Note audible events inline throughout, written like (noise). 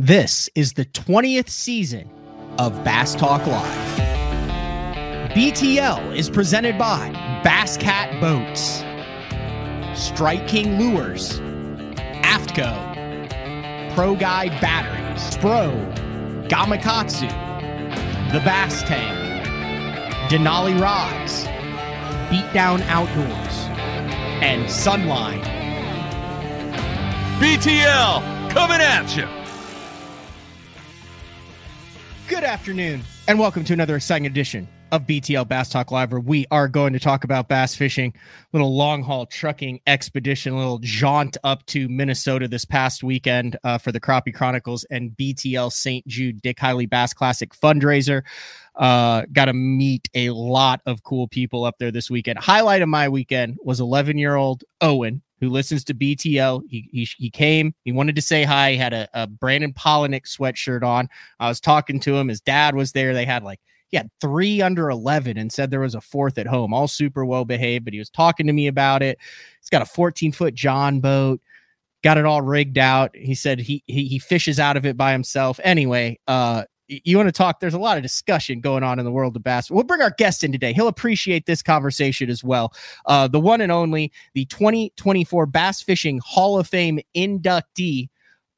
This is the 20th season of Bass Talk Live. BTL is presented by Bass Cat Boats, Strike King Lures, AFTCO, Pro Guide Batteries, Spro, Gamakatsu, The Bass Tank, Denali Rods, Beatdown Outdoors, and Sunline. BTL coming at you. Good afternoon, and welcome to another exciting edition of BTL Bass Talk Live, where we are going to talk about bass fishing, little long haul trucking expedition, little jaunt up to Minnesota this past weekend uh, for the Crappie Chronicles and BTL St. Jude Dick Hiley Bass Classic fundraiser. Uh, got to meet a lot of cool people up there this weekend. Highlight of my weekend was 11 year old Owen, who listens to BTL. He, he, he came, he wanted to say hi. He had a, a Brandon Palaniuk sweatshirt on. I was talking to him. His dad was there. They had like, he had three under 11 and said there was a fourth at home, all super well behaved, but he was talking to me about it. He's got a 14 foot John boat, got it all rigged out. He said he, he, he fishes out of it by himself. Anyway, uh, you want to talk? There's a lot of discussion going on in the world of bass we'll bring our guest in today. He'll appreciate this conversation as well. Uh, the one and only the 2024 bass fishing hall of fame inductee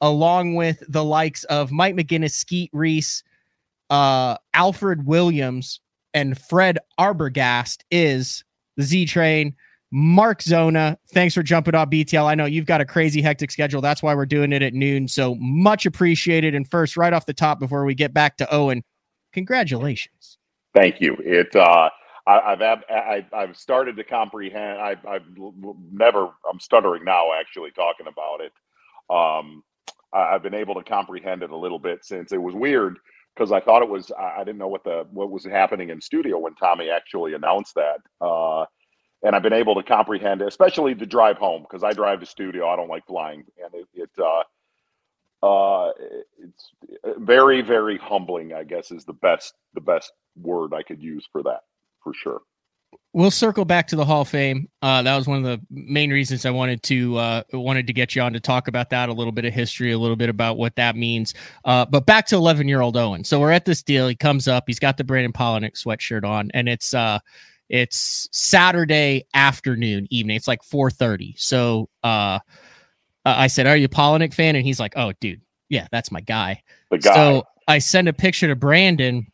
along with the likes of mike mckinnis skeet reese uh, alfred williams and fred arbogast is the z train Mark Zona, thanks for jumping on BTL. I know you've got a crazy hectic schedule. That's why we're doing it at noon. So much appreciated. And first, right off the top, before we get back to Owen, congratulations. Thank you. It uh, I, have I, have started to comprehend. I, I've never. I'm stuttering now. Actually, talking about it. Um, I've been able to comprehend it a little bit since it was weird because I thought it was. I didn't know what the what was happening in studio when Tommy actually announced that. Uh, and I've been able to comprehend, especially the drive home because I drive to studio. I don't like flying, and it, it uh, uh, it's very, very humbling. I guess is the best the best word I could use for that, for sure. We'll circle back to the Hall of Fame. Uh, that was one of the main reasons I wanted to uh, wanted to get you on to talk about that a little bit of history, a little bit about what that means. Uh, but back to eleven year old Owen. So we're at this deal. He comes up. He's got the Brandon Palaniuk sweatshirt on, and it's uh, it's Saturday afternoon, evening. It's like 4:30. So uh, I said, "Are you a Palaniuk fan?" And he's like, "Oh, dude, yeah, that's my guy." The guy. So I send a picture to Brandon.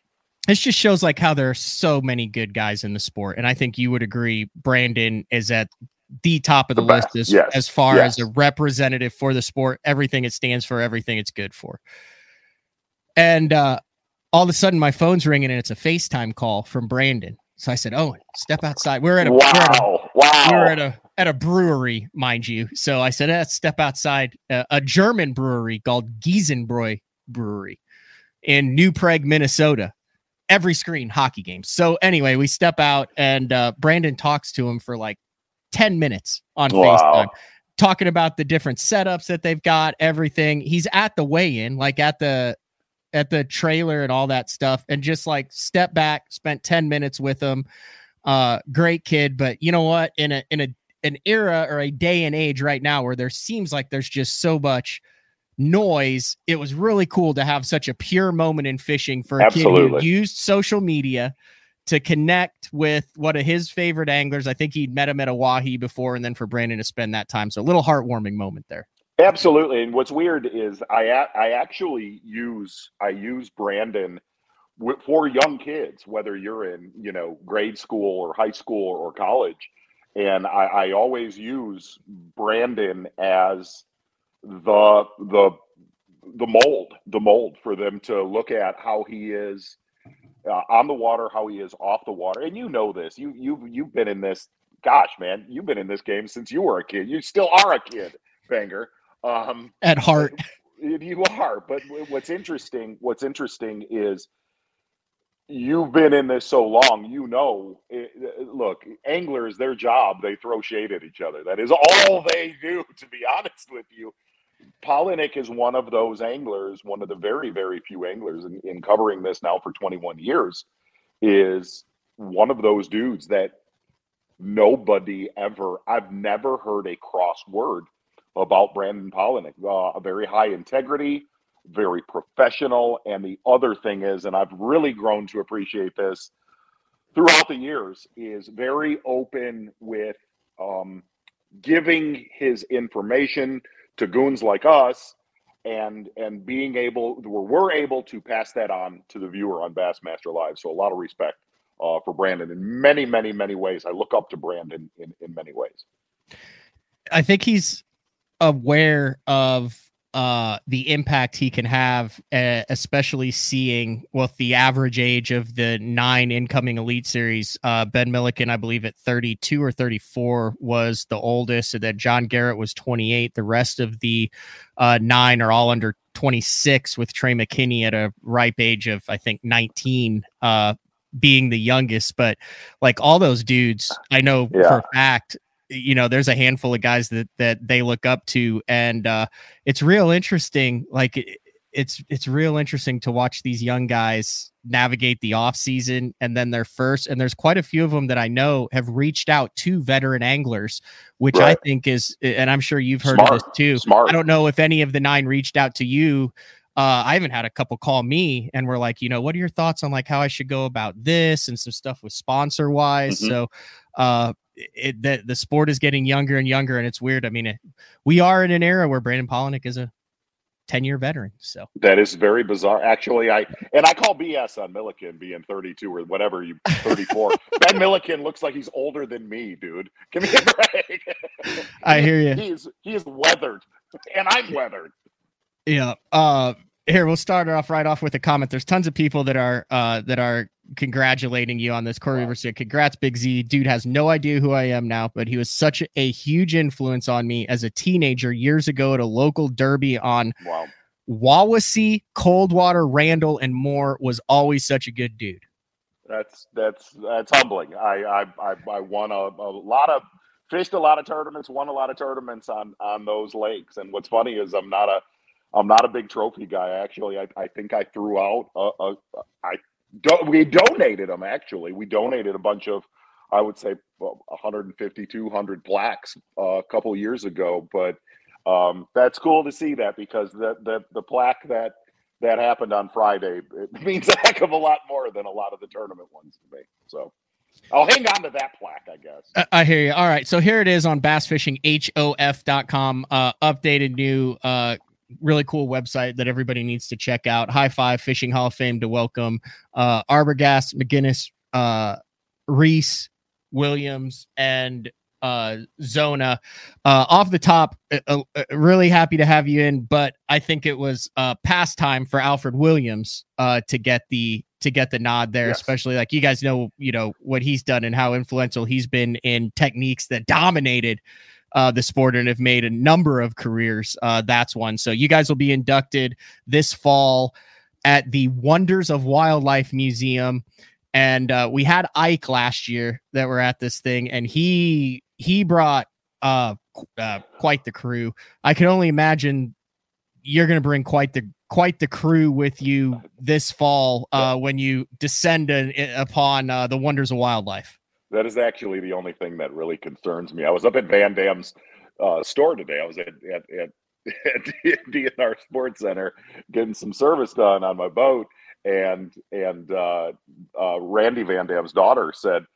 This just shows like how there are so many good guys in the sport, and I think you would agree. Brandon is at the top of the, the list as, yes. as far yes. as a representative for the sport, everything it stands for, everything it's good for. And uh, all of a sudden, my phone's ringing, and it's a FaceTime call from Brandon. So I said, "Oh, step outside." We're at a wow, we're at a, wow. We're at a at a brewery, mind you. So I said, eh, "Step outside." Uh, a German brewery called Giesenbräu Brewery in New Prague, Minnesota. Every screen hockey game. So anyway, we step out and uh, Brandon talks to him for like ten minutes on wow. FaceTime, talking about the different setups that they've got, everything. He's at the weigh-in, like at the at the trailer and all that stuff and just like step back, spent 10 minutes with him. Uh, great kid, but you know what? In a in a an era or a day and age right now where there seems like there's just so much noise, it was really cool to have such a pure moment in fishing for a Absolutely. kid who used social media to connect with one of his favorite anglers. I think he'd met him at Oahe before, and then for Brandon to spend that time. So a little heartwarming moment there. Absolutely. And what's weird is I I actually use I use Brandon for young kids, whether you're in you know grade school or high school or college, and I, I always use Brandon as the the the mold the mold for them to look at how he is uh, on the water, how he is off the water, and you know this. You you you've been in this. Gosh, man, you've been in this game since you were a kid. You still are a kid, Banger. Um, At heart, (laughs) you are. But what's interesting, what's interesting is you've been in this so long. You know, it, look, anglers, their job, they throw shade at each other. That is all they do. To be honest with you, Palaniuk is one of those anglers, one of the very, very few anglers in, in covering this now for 21 years, is one of those dudes that nobody ever, I've never heard a cross word about Brandon Palaniuk. Uh, a very high integrity, very professional. And the other thing is, and I've really grown to appreciate this throughout the years, is very open with um, giving his information to goons like us and and being able where we're able to pass that on to the viewer on Bassmaster Live. So a lot of respect uh, for Brandon in many, many, many ways. I look up to Brandon in, in many ways. I think he's aware of uh, the impact he can have, uh, especially seeing with the average age of the nine incoming Elite Series. Uh, ben Milliken, I believe, at 32 or 34 was the oldest, and then John Garrett was 28. The rest of the uh, nine are all under 26, with Trey McKinney at a ripe age of, I think, 19 uh, being the youngest. But like all those dudes, I know yeah. for a fact you know there's a handful of guys that that they look up to and uh it's real interesting like it's it's real interesting to watch these young guys navigate the off season and then their first and there's quite a few of them that I know have reached out to veteran anglers which right. I think is and I'm sure you've heard Smart. of this too Smart. I don't know if any of the nine reached out to you uh, I even had a couple call me and we're like, you know, what are your thoughts on like how I should go about this and some stuff with sponsor wise. Mm-hmm. So, uh, it, the, the sport is getting younger and younger and it's weird. I mean, it, we are in an era where Brandon Palaniuk is a 10 year veteran. So that is very bizarre. Actually, I, and I call BS on Milliken being 32 or whatever you 34. (laughs) ben Milliken looks like he's older than me, dude. Give me a break. (laughs) I hear you. He's, he's weathered and I'm weathered. Yeah. Uh, here we'll start off right off with a comment. There's tons of people that are uh that are congratulating you on this. Corey wow. "Congrats, Big Z. Dude has no idea who I am now, but he was such a huge influence on me as a teenager years ago at a local derby on wow. Wawasee, Coldwater, Randall, and more. Was always such a good dude." That's that's that's humbling. I I I, I won a, a lot of fished a lot of tournaments, won a lot of tournaments on on those lakes. And what's funny is I'm not a I'm not a big trophy guy. Actually, I, I think I threw out a, a, I do, we donated them. Actually, we donated a bunch of I would say 150, 200 plaques uh, a couple years ago. But um, that's cool to see that because the the the plaque that that happened on Friday it (laughs) means a heck of a lot more than a lot of the tournament ones to me. So. I'll hang on to that plaque, I guess. I hear you. All right. So here it is on bassfishinghof.com. Uh, updated new uh, really cool website that everybody needs to check out. High Five Fishing Hall of Fame to welcome uh, Arbogast, McKinnis, uh, Reese, Williams, and uh, Zona. Uh, off the top, uh, uh, uh, really happy to have you in, but I think it was uh, past time for Alfred Williams uh, to get the to get the nod there, yes. especially like you guys know, you know what he's done and how influential he's been in techniques that dominated uh, the sport and have made a number of careers. Uh, that's one. So you guys will be inducted this fall at the Wonders of Wildlife Museum. And uh, we had Ike last year that were at this thing, and he he brought uh, uh quite the crew. I can only imagine you're going to bring quite the quite the crew with you this fall uh, when you descend upon uh, the wonders of wildlife. That is actually the only thing that really concerns me. I was up at Van Dam's uh, store today. I was at at, at, (laughs) at DNR Sports Center getting some service done on my boat, and and uh, uh, Randy Van Dam's daughter said,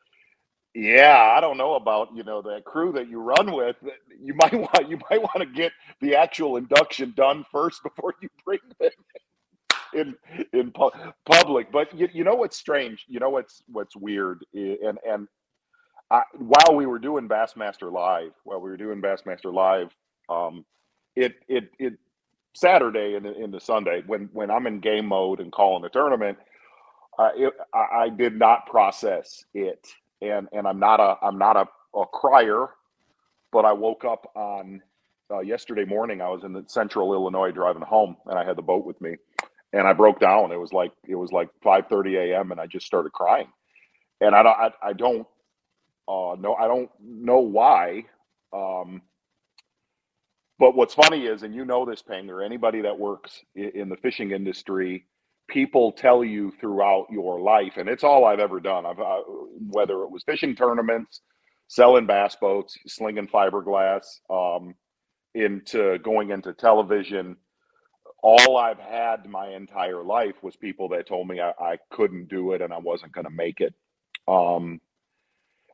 "Yeah, I don't know about you know that crew that you run with. You might (laughs) want you might want to get the actual induction done first (laughs) before you bring them." in in pu- public. But you, you know what's strange? You know what's what's weird? And and I, while we were doing Bassmaster Live, while we were doing Bassmaster Live, um, it it it Saturday and into Sunday when when I'm in game mode and calling the tournament, uh, it, I, I, did not process it, and and I'm not a I'm not a, a crier, but I woke up on uh, yesterday morning. I was in Central Illinois driving home, and I had the boat with me, and I broke down. It was like it was like 5:30 a.m. and I just started crying, and I don't I, I don't uh, no, I don't know why. Um, but what's funny is, and you know this, Panger, anybody that works in, in the fishing industry, people tell you throughout your life, and it's all I've ever done. I've uh, whether it was fishing tournaments, selling bass boats, slinging fiberglass, um, into going into television. all I've had my entire life was people that told me I, I couldn't do it and I wasn't going to make it. Um,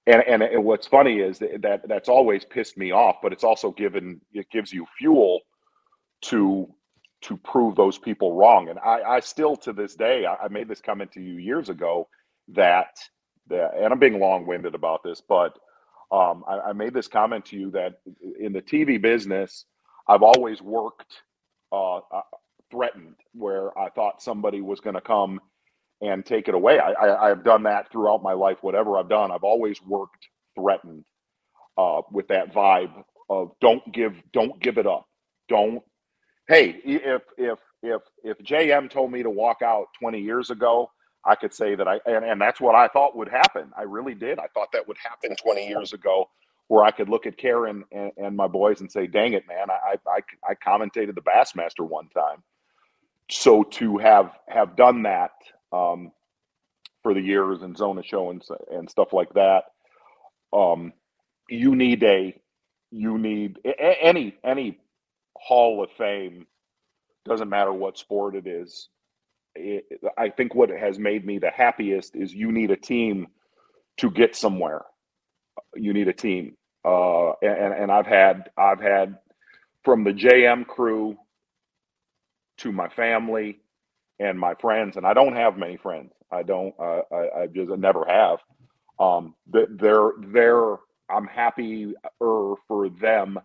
and, and what's funny is that, that that's always pissed me off, but it's also given it gives you fuel to to prove those people wrong. And I, I still to this day, I, I made this comment to you years ago that that, and I'm being long winded about this, but um, I, I, made this comment to you that in the TV business, I've always worked uh, uh, threatened, where I thought somebody was going to come and take it away. I, I, I've done that throughout my life. Whatever I've done, I've always worked threatened uh, with that vibe of don't give, don't give it up. Don't. Hey, if if if if JM told me to walk out 20 years ago, I could say that I and, and that's what I thought would happen. I really did. I thought that would happen 20 years ago, where I could look at Karen and, and my boys and say, "Dang it, man! I, I I commentated the Bassmaster one time." So to have have done that um, for the years and Zona Show and and stuff like that, um, you need a you need any any Hall of Fame doesn't matter what sport it is it, I think what has made me the happiest is you need a team to get somewhere. You need a team, uh, and and I've had I've had from the JM crew to my family and my friends, and I don't have many friends. I don't. Uh, I, I just never have. Um, they're they're I'm happier for them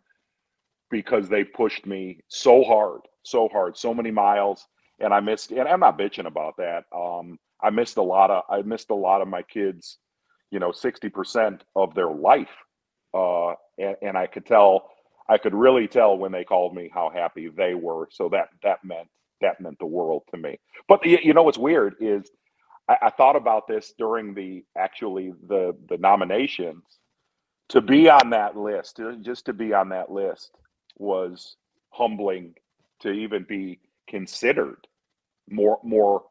because they pushed me so hard, so hard, so many miles and I missed. And I'm not bitching about that. Um, I missed a lot of. I missed a lot of my kids. You know, sixty percent of their life, uh, and, and I could tell. I could really tell when they called me how happy they were. So that that meant that meant the world to me. But you, know what's weird is I, I thought about this during the actually the the nominations. To be on that list, just to be on that list, was humbling to even be considered more more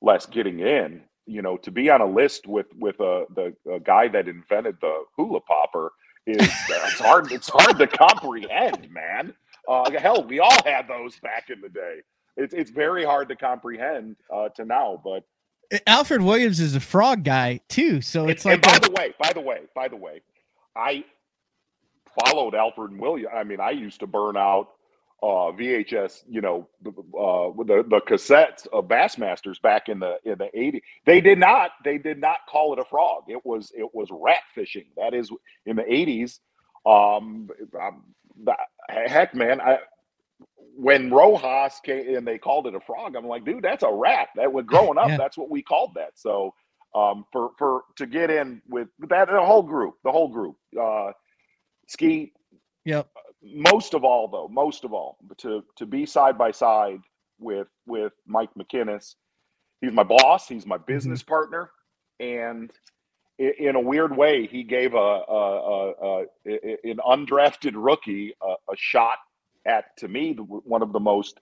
less getting in you know to be on a list with with a the a guy that invented the hula popper is it's hard it's hard to comprehend man uh, hell we all had those back in the day it's it's very hard to comprehend uh, to now but alfred williams is a frog guy too so it's and, like and by a- the way by the way by the way i followed alfred williams i mean i used to burn out uh, VHS, you know, uh, the the cassettes of Bassmasters back in the in the 80s. They did not they did not call it a frog. It was it was rat fishing. That is in the 80s. Um, um heck, man, I when Rojas came and they called it a frog, I'm like, dude, that's a rat. That was (laughs) growing up. yeah. That's what we called that. So um, for for to get in with that the whole group, the whole group, uh, Ski, Yep most of all though most of all to to be side by side with with mike mckinnis he's my boss he's my mm-hmm. business mm-hmm. partner and in a weird way he gave a, a, a, a an undrafted rookie a, shot at to me one of the most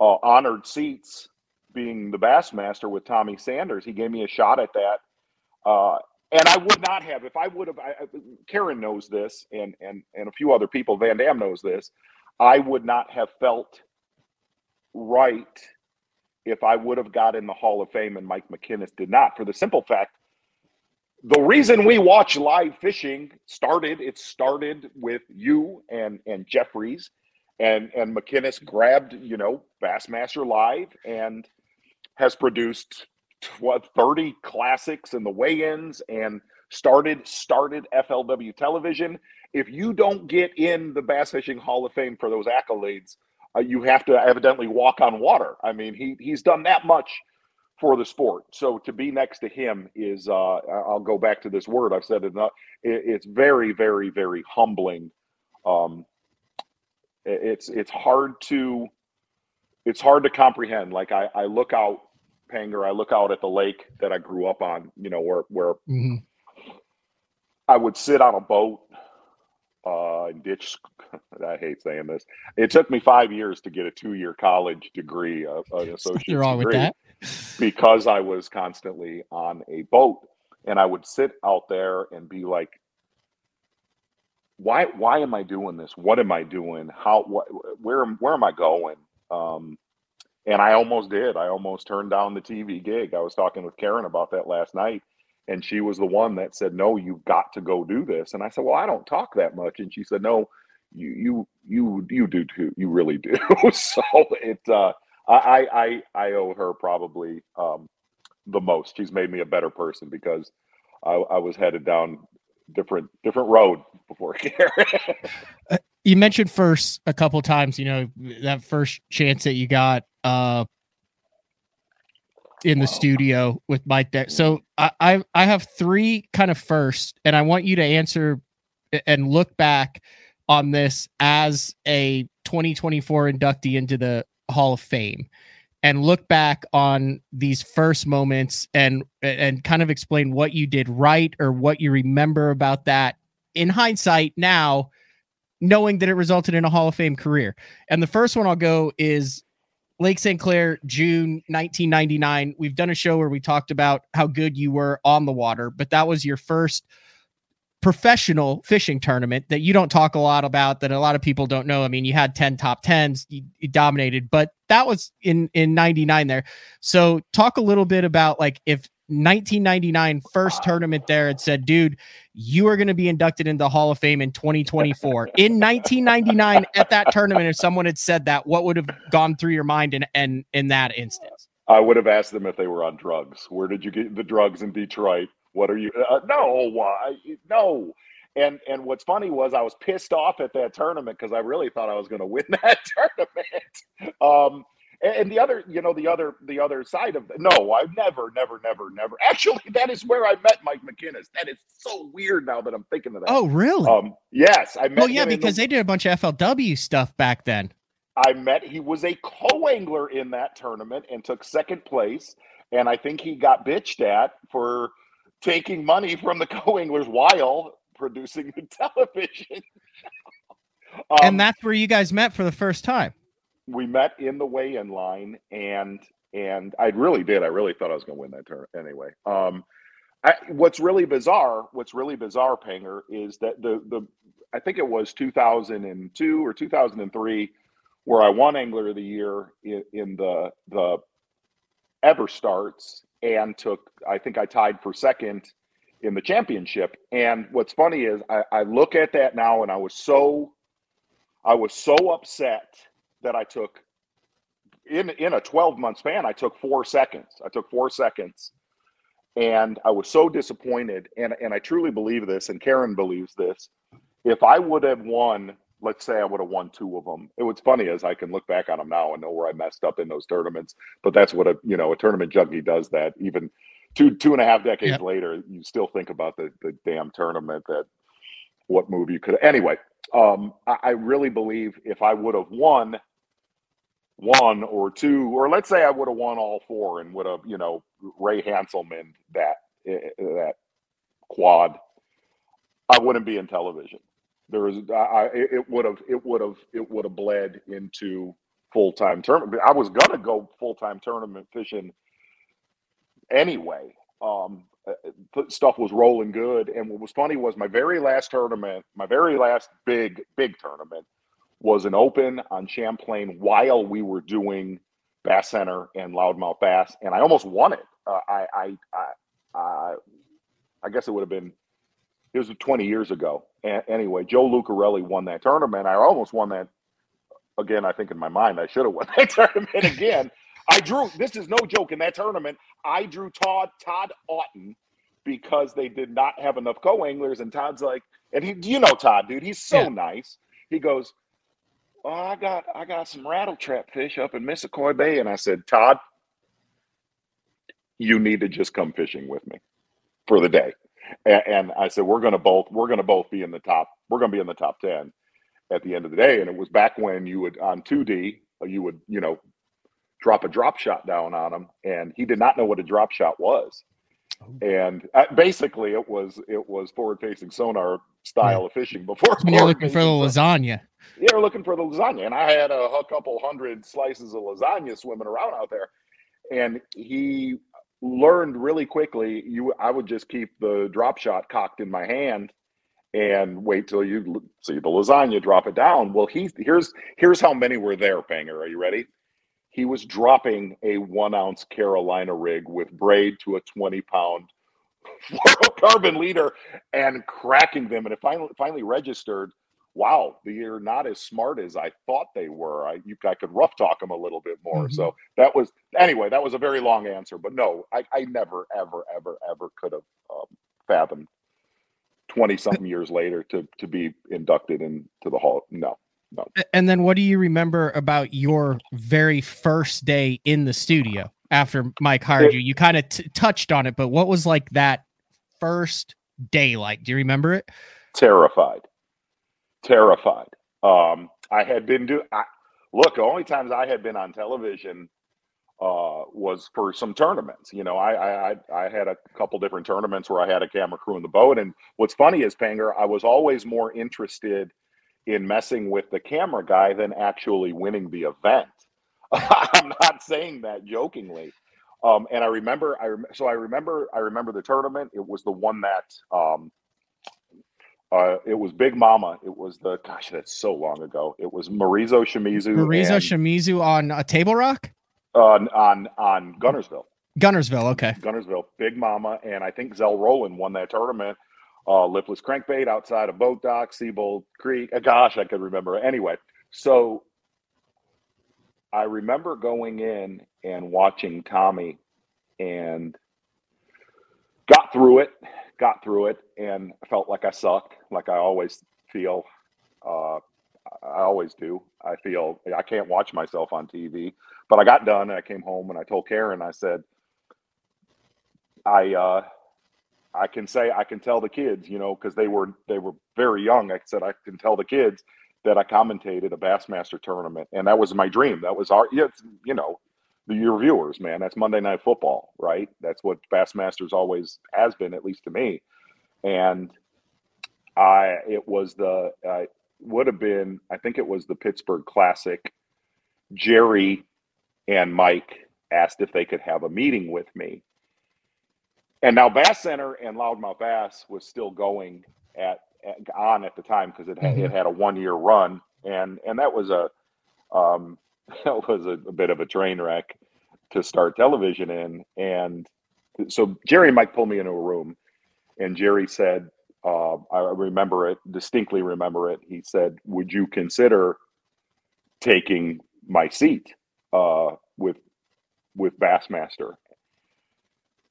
uh, honored seats being the bassmaster with tommy sanders he gave me a shot at that uh, and I would not have if I would have. I, Karen knows this, and and and a few other people. Van Dam knows this. I would not have felt right if I would have got in the Hall of Fame and Mike McKinnis did not. For the simple fact, the reason we watch live fishing started. It started with you and and Jeffries, and and McKinnis grabbed you know Bassmaster Live and has produced what 30 classics and the weigh-ins and started started FLW television. If you don't get in the Bass Fishing Hall of Fame for those accolades, uh, you have to evidently walk on water. I mean, he he's done that much for the sport. So to be next to him is uh, I'll go back to this word I've said it enough. it's very very very humbling. Um, it's it's hard to it's hard to comprehend. Like I, I look out Panger, I look out at the lake that I grew up on, you know, where where mm-hmm. I would sit on a boat uh, and ditch. (laughs) I hate saying this. It took me five years to get a two-year college degree, uh, an (laughs) associate wrong degree, with that. because I was constantly on a boat, and I would sit out there and be like, "Why? Why am I doing this? What am I doing? How? What? Where? Where am I going?" Um, and I almost did. I almost turned down the TV gig. I was talking with Karen about that last night, and she was the one that said, "No, you've got to go do this." And I said, "Well, I don't talk that much," and she said, "No, you you you you do too. You really do." (laughs) so it uh, I I I owe her probably um, the most. She's made me a better person because I, I was headed down different different road before (laughs) Karen. uh, you mentioned first a couple times. You know that first chance that you got uh, in the wow. studio with Mike. There, so I, I I have three kind of first, and I want you to answer and look back on this as a 2024 inductee into the Hall of Fame and look back on these first moments and and kind of explain what you did right or what you remember about that in hindsight now knowing that it resulted in a Hall of Fame career. And the first one I'll go is Lake St. Clair, June 1999. We've done a show where we talked about how good you were on the water, but that was your first professional fishing tournament that you don't talk a lot about that a lot of people don't know. I mean, you had 10 top 10s, you, you dominated, but that was in in 99 there. So talk a little bit about like if 1999 first tournament there it said, dude, you are going to be inducted into the Hall of Fame in 2024. in 1999 at that tournament if someone had said that, what would have gone through your mind in and in, in that instance? I would have asked them if they were on drugs. Where did you get the drugs in Detroit? What are you? Uh, no, why? No. And and what's funny was I was pissed off at that tournament because I really thought I was going to win (laughs) that tournament. Um, and, and, the other, you know, the other the other side of no, I've never, never, never, never. Actually, that is where I met Mike McKinnis. That is so weird now that I'm thinking of that. Oh, really? Um, yes, I met. Well, yeah, because the, they did a bunch of FLW stuff back then. I met. He was a co-angler in that tournament and took second place. And I think he got bitched at for taking money from the (laughs) co-anglers while producing the (laughs) television. um, and that's where you guys met for the first time. We met in the weigh-in line, and and I really did. I really thought I was going to win that turn anyway. Um, I, what's really bizarre, what's really bizarre, Panger, is that the the I think it was 2002 or 2003 where I won Angler of the Year in, in the the EverStarts and took, I think I tied for second in the championship. And what's funny is I, I look at that now and I was so, I was so upset that I took in in a 12 month span, I took four seconds. I took four seconds. And I was so disappointed. And, and I truly believe this, and Karen believes this. If I would have won let's say I would have won two of them. It was funny as I can look back on them now and know where I messed up in those tournaments. But that's what a you know a tournament junkie does. That even two two and a half decades yep. later, you still think about the the damn tournament. That what move you could anyway. Um, I, I really believe if I would have won one or two, or let's say I would have won all four and would have you know Ray Hanselman that eh, eh, that quad, I wouldn't be in television there was I, it would have it would have it would have bled into full time tournament. I was gonna go full time tournament fishing anyway. Um, uh, stuff was rolling good, and what was funny was my very last tournament, my very last big big tournament, was an open on Champlain while we were doing Bass Center and Loudmouth Bass, and I almost won it. Uh, I, I I I I guess it would have been it was 20 years ago. A- anyway, Joe Lucarelli won that tournament. I almost won that again. I think in my mind, I should have won that (laughs) tournament again. I drew. This is no joke. In that tournament, I drew Todd Todd Auten because they did not have enough co-anglers. And Todd's like, and he, you know, Todd, dude, he's so yeah. nice. He goes, "Oh, I got I got some rattle trap fish up in Missisquoi Bay," and I said, "Todd, you need to just come fishing with me for the day." And, and I said, we're going to both, we're going to both be in the top, we're going to be in the top 10 at the end of the day. And it was back when you would, on 2D, uh, you would, you know, drop a drop shot down on him. And he did not know what a drop shot was. Oh. And uh, basically, it was it was forward facing sonar style yeah. of fishing before. (laughs) You're looking for the lasagna. Yeah, we're looking for the lasagna, and I had a, a couple hundred slices of lasagna swimming around out there. And he learned really quickly you I would just keep the drop shot cocked in my hand and wait till you see the lasagna drop it down. Well, he here's here's how many were there, Panger. Are you ready? he was dropping a one ounce Carolina rig with braid to a 20 pound (laughs) carbon leader and cracking them. And it finally, finally registered wow, you're not as smart as I thought they were. I, you, I could rough talk them a little bit more. Mm-hmm. So that was, anyway, that was a very long answer. But no, I, I never, ever, ever, ever could have um, fathomed 20 something years later to, to be inducted into the Hall. No. No. And then what do you remember about your very first day in the studio after Mike hired it, you? You kind of t- touched on it, but what was like that first day like? Do you remember it? Terrified. Terrified. Um, I had been doing, look, the only times I had been on television uh, was for some tournaments. You know, I, I I had a couple different tournaments where I had a camera crew in the boat. And what's funny is, Panger, I was always more interested in messing with the camera guy than actually winning the event. (laughs) I'm not saying that jokingly. Um, and I remember, I rem- so I remember, I remember the tournament. It was the one that, um, uh, it was Big Mama. It was the gosh, that's so long ago. It was Morizo Shimizu. Morizo Shimizu on a Table Rock. On on on Gunnersville. Guntersville, okay. Gunnersville, Big Mama, and I think Zell Rowland won that tournament uh, lipless crankbait outside of boat dock, Siebold Creek. Uh, gosh, I could remember. Anyway, so I remember going in and watching Tommy and got through it, got through it, and felt like I sucked, like I always feel. Uh, I always do. I feel I can't watch myself on TV, but I got done and I came home and I told Karen, I said, I, uh, I can say I can tell the kids, you know, because they were they were very young. I said I can tell the kids that I commentated a Bassmaster tournament, and that was my dream. That was our, you know, your viewers, man. That's Monday Night Football, right? That's what Bassmasters always has been, at least to me. And I, it was the, uh, would have been, I think it was the Pittsburgh Classic. Jerry and Mike asked if they could have a meeting with me and now Bass Center and Loudmouth Bass was still going at, at on at the time because it had, mm-hmm. it had a one year run, and and that was a um, (laughs) that was a, a, bit of a train wreck to start television in. And so Jerry and Mike pulled me into a room, and Jerry said, uh, I remember it distinctly. Remember it. He said, "Would you consider taking my seat uh, with with Bassmaster?"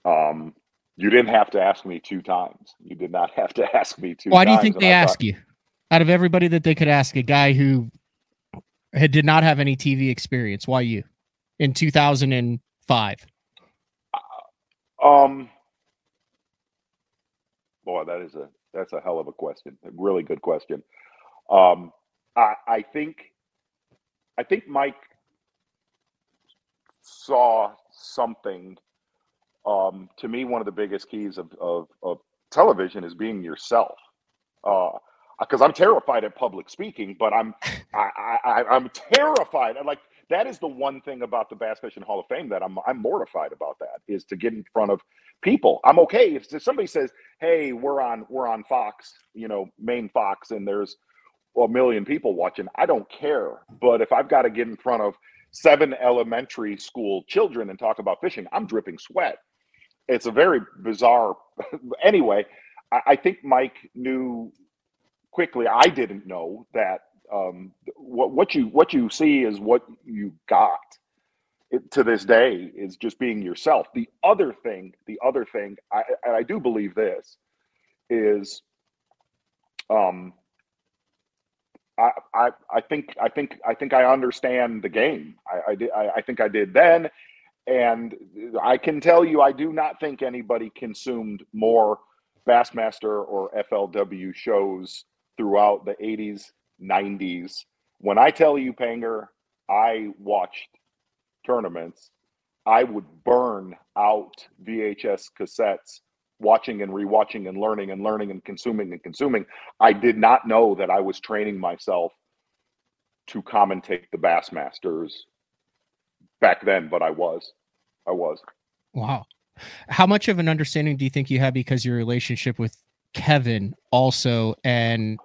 Um, you didn't have to ask me two times. You did not have to (laughs) ask me two. Why do you think they ask you? Out of everybody that they could ask, a guy who had did not have any TV experience, why you? In two thousand and five. Uh, um. Boy, that is a that's a hell of a question. A really good question. Um, I, I think I think Mike saw something um, to me, one of the biggest keys of, of, of television is being yourself. Because uh, I'm terrified at public speaking, but I'm I, I, I'm terrified. And like that is the one thing about the Bass Fishing Hall of Fame that I'm I'm mortified about. That is to get in front of people. I'm okay if, if somebody says, "Hey, we're on we're on Fox, you know, main Fox, and there's a million people watching." I don't care. But if I've got to get in front of seven elementary school children and talk about fishing, I'm dripping sweat it's a very bizarre. (laughs) anyway, I, I, think Mike knew quickly. I didn't know that um, what what you what you see is what you got. It, to this day is just being yourself. The other thing, the other thing, I, and I do believe this is, um, I, I, I think I think I think I understand the game. I, I did I, I think I did then, and I can tell you, I do not think anybody consumed more Bassmaster or FLW shows throughout the 80s, 90s. When I tell you, Panger, I watched tournaments, I would burn out VHS cassettes watching and rewatching and learning and learning and consuming and consuming. I did not know that I was training myself to commentate the Bassmasters back then, but I was. I was. Wow. How much of an understanding do you think you have because your relationship with Kevin also and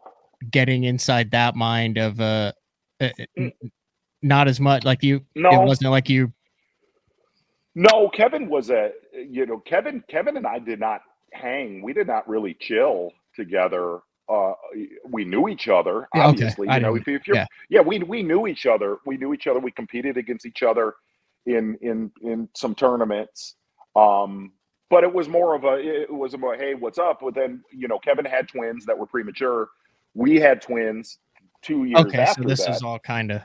getting inside that mind of uh, uh not as much. Like you, No. it wasn't like you. No, Kevin was a you know Kevin Kevin and I did not hang. We did not really chill together. Uh, we knew each other Yeah, okay. obviously. I You know, if, if you're yeah. yeah, we we knew each other. We knew each other. We competed against each other in in in some tournaments. Um, but it was more of a it was more hey, what's up? But then you know Kevin had twins that were premature. We had twins two years Okay, so this that is all kind of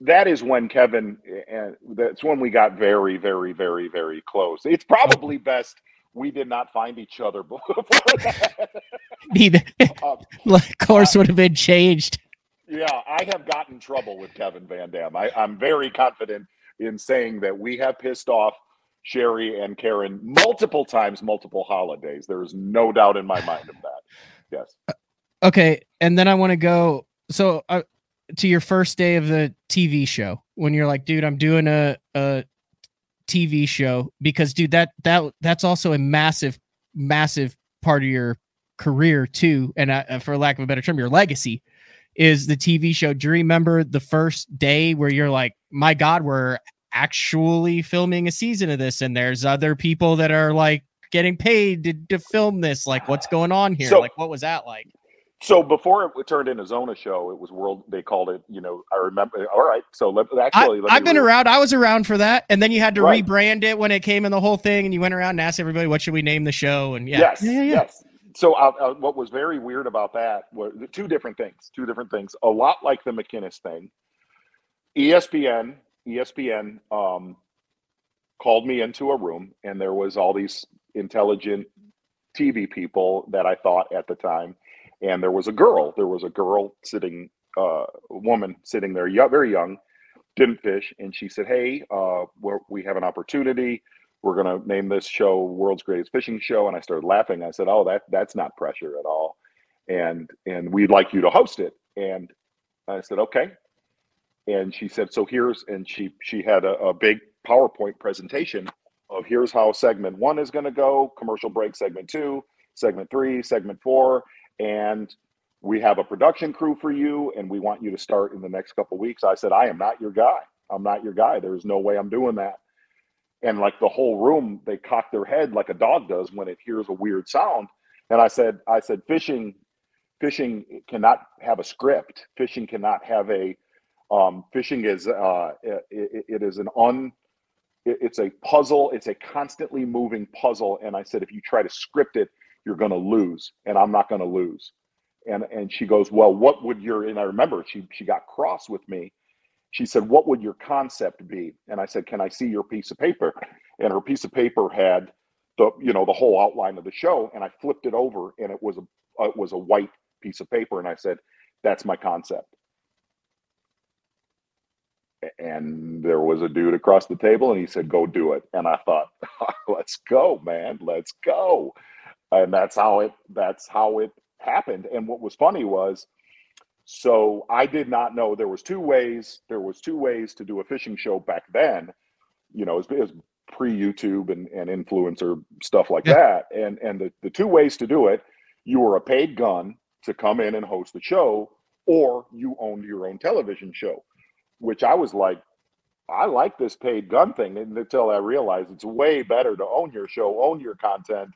that is when Kevin and that's when we got very, very, very, very close. It's probably best we did not find each other (laughs) before that. the (laughs) Um, (laughs) course would have been changed. yeah, I have gotten trouble with Kevin Van Dam. I, I'm very confident in saying that we have pissed off Sherry and Karen multiple times, multiple holidays. There is no doubt in my mind of that. Yes. Okay, and then I want to go so uh, to your first day of the TV show when you're like, dude, I'm doing a a TV show because, dude, that that that's also a massive, massive part of your career too, and uh, for lack of a better term, your legacy is the TV show. Do you remember the first day where you're like, my God, we're actually filming a season of this, and there's other people that are like getting paid to, to film this? Like, what's going on here? So- like, what was that like? So before it turned into Zona show, it was World. They called it. You know, I remember. All right. So let, actually, I, I've been around. I was around for that, and then you had to Right. rebrand it when it came in the whole thing, and you went around and asked everybody, "What should we name the show?" And yeah, Yes, yeah, yeah, yeah. yes. So uh, uh, what was very weird about that were two different things. Two different things. A lot like the McKinnis thing. ESPN, ESPN um, called me into a room, and there was all these intelligent TV people that I thought at the time, and there was a girl. There was a girl sitting, uh, woman sitting there, very young, didn't fish, and she said, "Hey, uh, we have an opportunity." we're going to name this show world's greatest fishing show and i started laughing i said oh that that's not pressure at all and and we'd like you to host it and i said okay and she said so here's and she she had a, a big powerpoint presentation of here's how segment one is going to go commercial break segment two segment three segment four and we have a production crew for you and we want you to start in the next couple weeks. I said i am not your guy. I'm not your guy. There's no way i'm doing that. And like the whole room they cock their head like a dog does when it hears a weird sound. And i said i said fishing fishing cannot have a script. Fishing cannot have a um, fishing is uh, it, it is an un it- it's a puzzle. It's a constantly moving puzzle. And i said if you try to script it you're going to lose and i'm not going to lose and and she goes well what would your and i remember she she got cross with me she said, What would your concept be? And I said, Can I see your piece of paper? And her piece of paper had the, you know, the whole outline of the show. And I flipped it over and it was a it was a white piece of paper. And I said, That's my concept. And there was a dude across the table and he said, Go do it. And I thought, (laughs) Let's go, man. Let's go. And that's how it that's how it happened. And what was funny was so I did not know there was two ways. There was two ways to do a fishing show back then. You know, as, was, pre YouTube and, and influencer stuff like Yeah. that. And and the, the two ways to do it, you were a paid gun to come in and host the show, or you owned your own television show. Which I was like, I like this paid gun thing until I realized it's way better to own your show, own your content,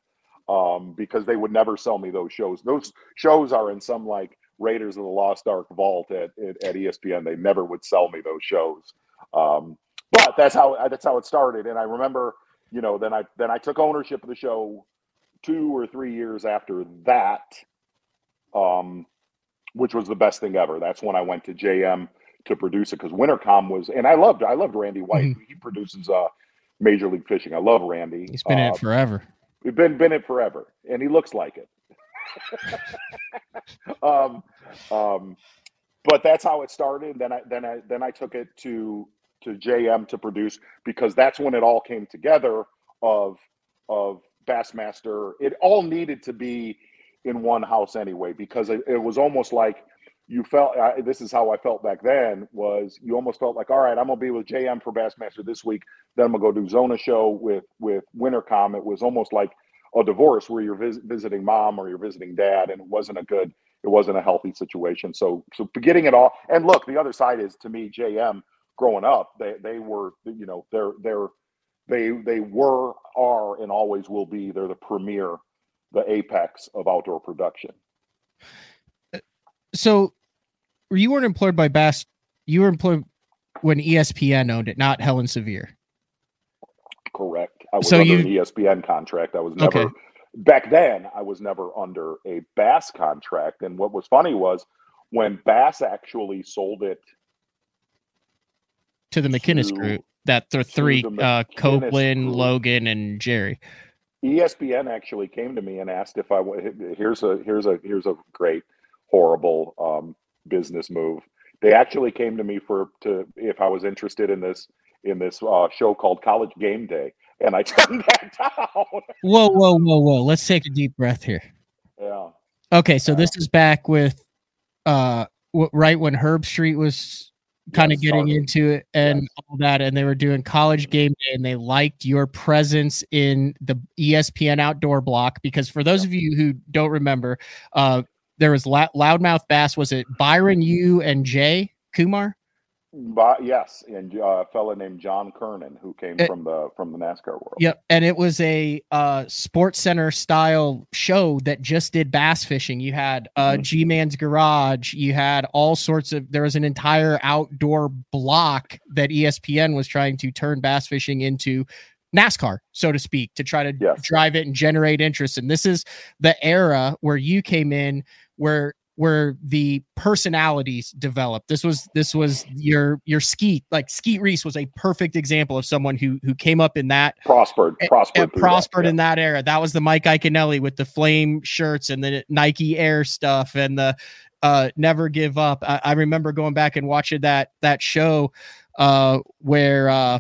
um, because they would never sell me those shows. Those shows are in some like Raiders of the Lost Ark vault at, at, at ESPN. They never would sell me those shows. Um, but that's how that's how it started. And I remember, you know, then I then I took ownership of the show two or three years after that, um, which was the best thing ever. That's when I went to JM to produce it because Winnercomm was, and I loved I loved Randy White. He produces uh, Major League Fishing. I love Randy. He's been in Uh, it forever. We've been been it forever, and he looks like it. (laughs) um, um, but that's how it started. Then I then I then I took it to to JM to produce because that's when it all came together. Of of Bassmaster, it all needed to be in one house anyway because it, it was almost like you felt. I, this is how I felt back then. Was you almost felt like, all right, I'm gonna be with JM for Bassmaster this week. Then I'm gonna go do Zona show with with Winnercomm. It was almost like a divorce where you're vis- visiting mom or you're visiting dad, and it wasn't a good, it wasn't a healthy situation. So, so getting it all, and look, the other side is to me, JM growing up, they they were you know they're they're they they were are and always will be they're the premier the apex of outdoor production so you weren't employed by Bass. You were employed when ESPN owned it, not Helen Severe. Correct. I was So under you- an ESPN contract. I was never Okay. back then. I was never under a Bass contract. And what was funny was when Bass actually sold it to the McKinnis To- group. That the three the uh, Copeland, group. Logan, and Jerry. ESPN actually came to me and asked if I here's a here's a here's a great horrible um, business move. They actually came to me for to if I was interested in this in this uh, show called College Game Day, and I (laughs) turned that down. Whoa, whoa, whoa, whoa! Let's take a deep breath here. yeah, Okay, so this is back with, uh, right when Herbstreit was kind of Yeah, getting started. into it and Yes. all that, and they were doing college game day, and they liked your presence in the ESPN outdoor block because for those of you who don't remember, uh, there was La- Loudmouth Bass. Was it Byron, you, and Jay Kumar? yes, and uh, a fella named John Kernan who came Eh, from the from the NASCAR world. Yep, and it was a uh, Sports Center style show that just did bass fishing. You had uh, Mhm. G Man's Garage. You had all sorts of. There was an entire outdoor block that ESPN was trying to turn bass fishing into NASCAR, so to speak, to try to Yes. drive it and generate interest. And this is the era where you came in, where where the personalities developed. This was this was your your Skeet like Skeet Reese was a perfect example of someone who who came up in that Prospered, and- prospered, and through that, prospered yeah. in that era. That was the Mike Iaconelli with the flame shirts and the Nike Air stuff and the uh, never give up. I, I remember going back and watching that that show uh, where uh,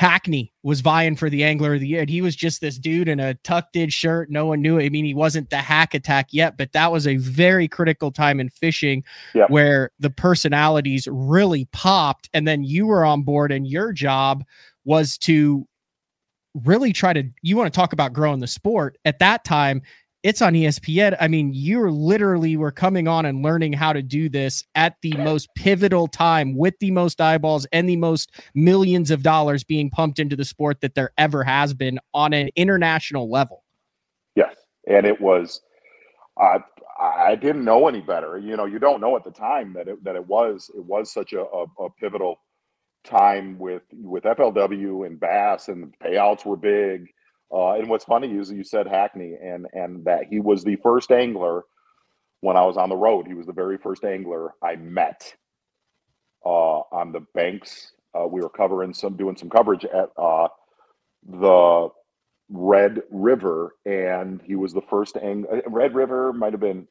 Hackney was vying for the Angler of the Year. And he was just this dude in a tucked in shirt. No one knew it. I mean, he wasn't the hack attack yet, but that was a very critical time in fishing Yep. where the personalities really popped. And then you were on board, and your job was to really try to you want to talk about growing the sport at that time it's on espn i mean you're literally were coming on and learning how to do this at the most pivotal time with the most eyeballs and the most millions of dollars being pumped into the sport that there ever has been on an international level Yes, and it was. I I didn't know any better. You know, you don't know at the time that it that it was it was such a, a, a pivotal time with with FLW and Bass, and the payouts were big. Uh, and what's funny is you said Hackney, and and that he was the first angler when I was on the road. He was the very first angler I met uh, on the banks. Uh, we were covering some doing some coverage at uh, the Red River, and he was the first ang- uh, Red River might have been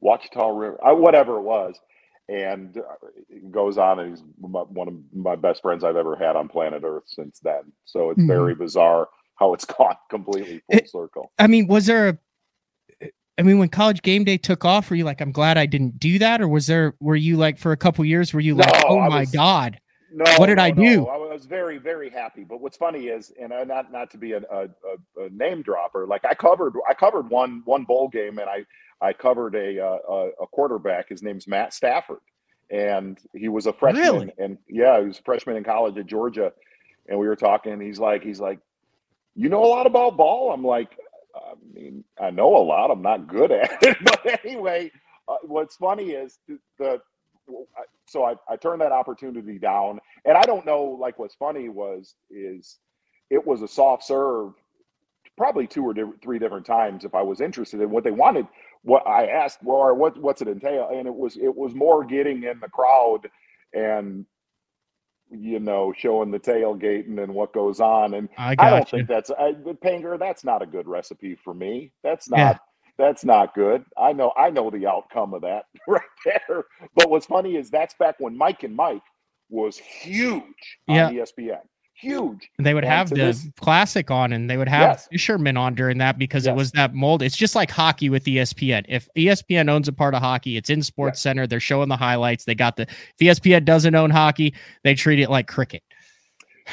Ouachita River, uh, whatever it was, and it goes on, and he's my, one of my best friends I've ever had on planet Earth since then. So it's Mhm. very bizarre how it's (laughs) gone completely full It- circle. i mean was there a I mean, when college game day took off, were you like, I'm glad I didn't do that? Or was there, were you like, for a couple years, were you like, oh my God? No, What did no, I no. do? I was very, very happy. But what's funny is, and I, not not to be a, a, a, name dropper, like I covered, I covered one one bowl game, and I I covered a uh, a, a quarterback. His name's Matt Stafford, and he was a freshman. Really? And yeah, he was a freshman in college at Georgia. And we were talking. He's like, he's like, you know a lot about ball. I'm like, I mean, I know a lot. I'm not good at it, (laughs) but anyway, uh, what's funny is the, the so I, I turned that opportunity down and i don't know like what's funny was is it was a soft serve probably two or three different times if i was interested in what they wanted what i asked well what what's it entail and it was it was more getting in the crowd and you know showing the tailgating and what goes on and I I don't you. think that's I, Panger. That's not a good recipe for me. That's not. Yeah. That's not good. I know. I know the outcome of that (laughs) right there. But what's funny is that's back when Mike and Mike was huge Yeah. on ESPN. Huge. And they would And have the this- classic on and they would have Yes. fishermen on during that because it was that mold. It's just like hockey with ESPN. If ESPN owns a part of hockey, it's in Sports Yes. Center. They're showing the highlights. They got the if ESPN doesn't own hockey, they treat it like cricket.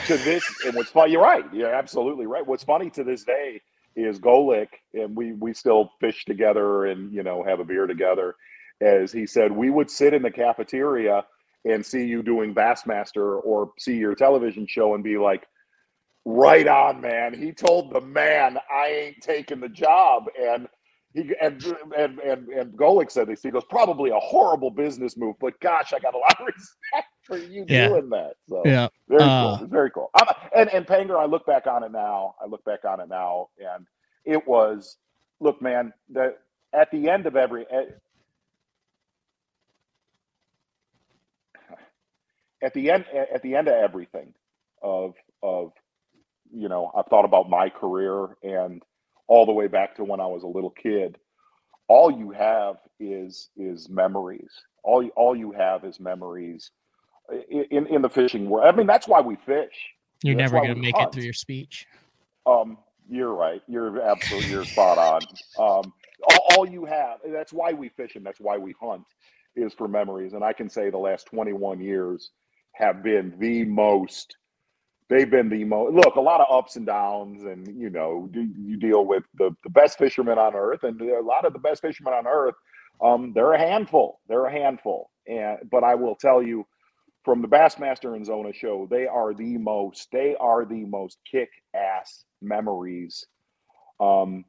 to this and what's funny you're right you're absolutely right what's funny to this day is Golic and we we still fish together and you know have a beer together as he said we would sit in the cafeteria and see you doing Bassmaster or see your television show and be like, right on, man. He told the man, I ain't taking the job. And he and and and, and Golic said this. He goes, probably a horrible business move, but gosh, I got a lot of (laughs) respect for you yeah. doing that. So yeah, very uh, cool. It's very cool. I'm, and and Panger, I look back on it now. I look back on it now, and it was, look, man, that at the end of every. At, at the end at the end of everything of of you know i've thought about my career and all the way back to when i was a little kid all you have is is memories. All you, all you have is memories in in the fishing world i mean that's why we fish. You're that's never going to make hunt. it through your speech. Um you're right. You're absolutely you're spot on. Um all, all you have that's why we fish and that's why we hunt is for memories. And i can say the last 21 years have been the most they've been the most look a lot of ups and downs and you know you deal with the, the best fishermen on earth and a lot of the best fishermen on earth um, they're a handful they're a handful. And but i will tell you from the bassmaster and zona show they are the most they are the most kick ass memories. Um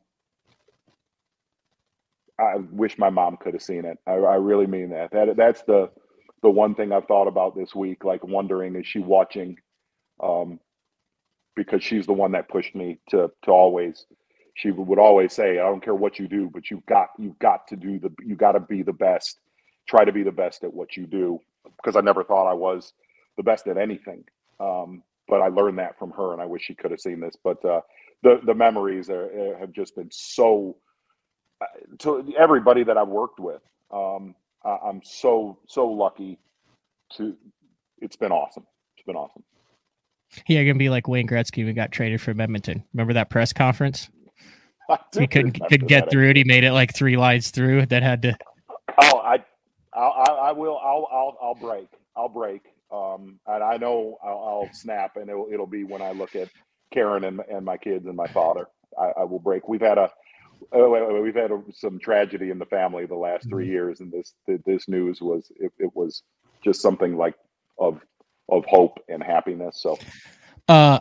i wish my mom could have seen it. I, I really mean that. That that's the the one thing I've thought about this week, like wondering is she watching? Um, because she's the one that pushed me to to always. She would always say, "I don't care what you do, but you've got you've got to do the you got to be the best. Try to be the best at what you do." Because I never thought I was the best at anything. Um, but I learned that from her, and I wish she could have seen this. But uh, the the memories are, have just been so. Uh, to everybody that I've worked with, um, I'm so so lucky to. It's been awesome. It's been awesome. Yeah, gonna be like Wayne Gretzky We got traded from Edmonton. Remember that press conference? (laughs) He couldn't could get through it. He made it like three lines through. That had to. Oh, I, I, I will. I'll, I'll, I'll break. I'll break. Um, and I know I'll, I'll snap, and it'll, it'll be when I look at Karen and, and my kids and my father. I, I will break. We've had a Oh, we've had some tragedy in the family the last three mm-hmm. years, and this this news was it, it was just something like of of hope and happiness. So, uh,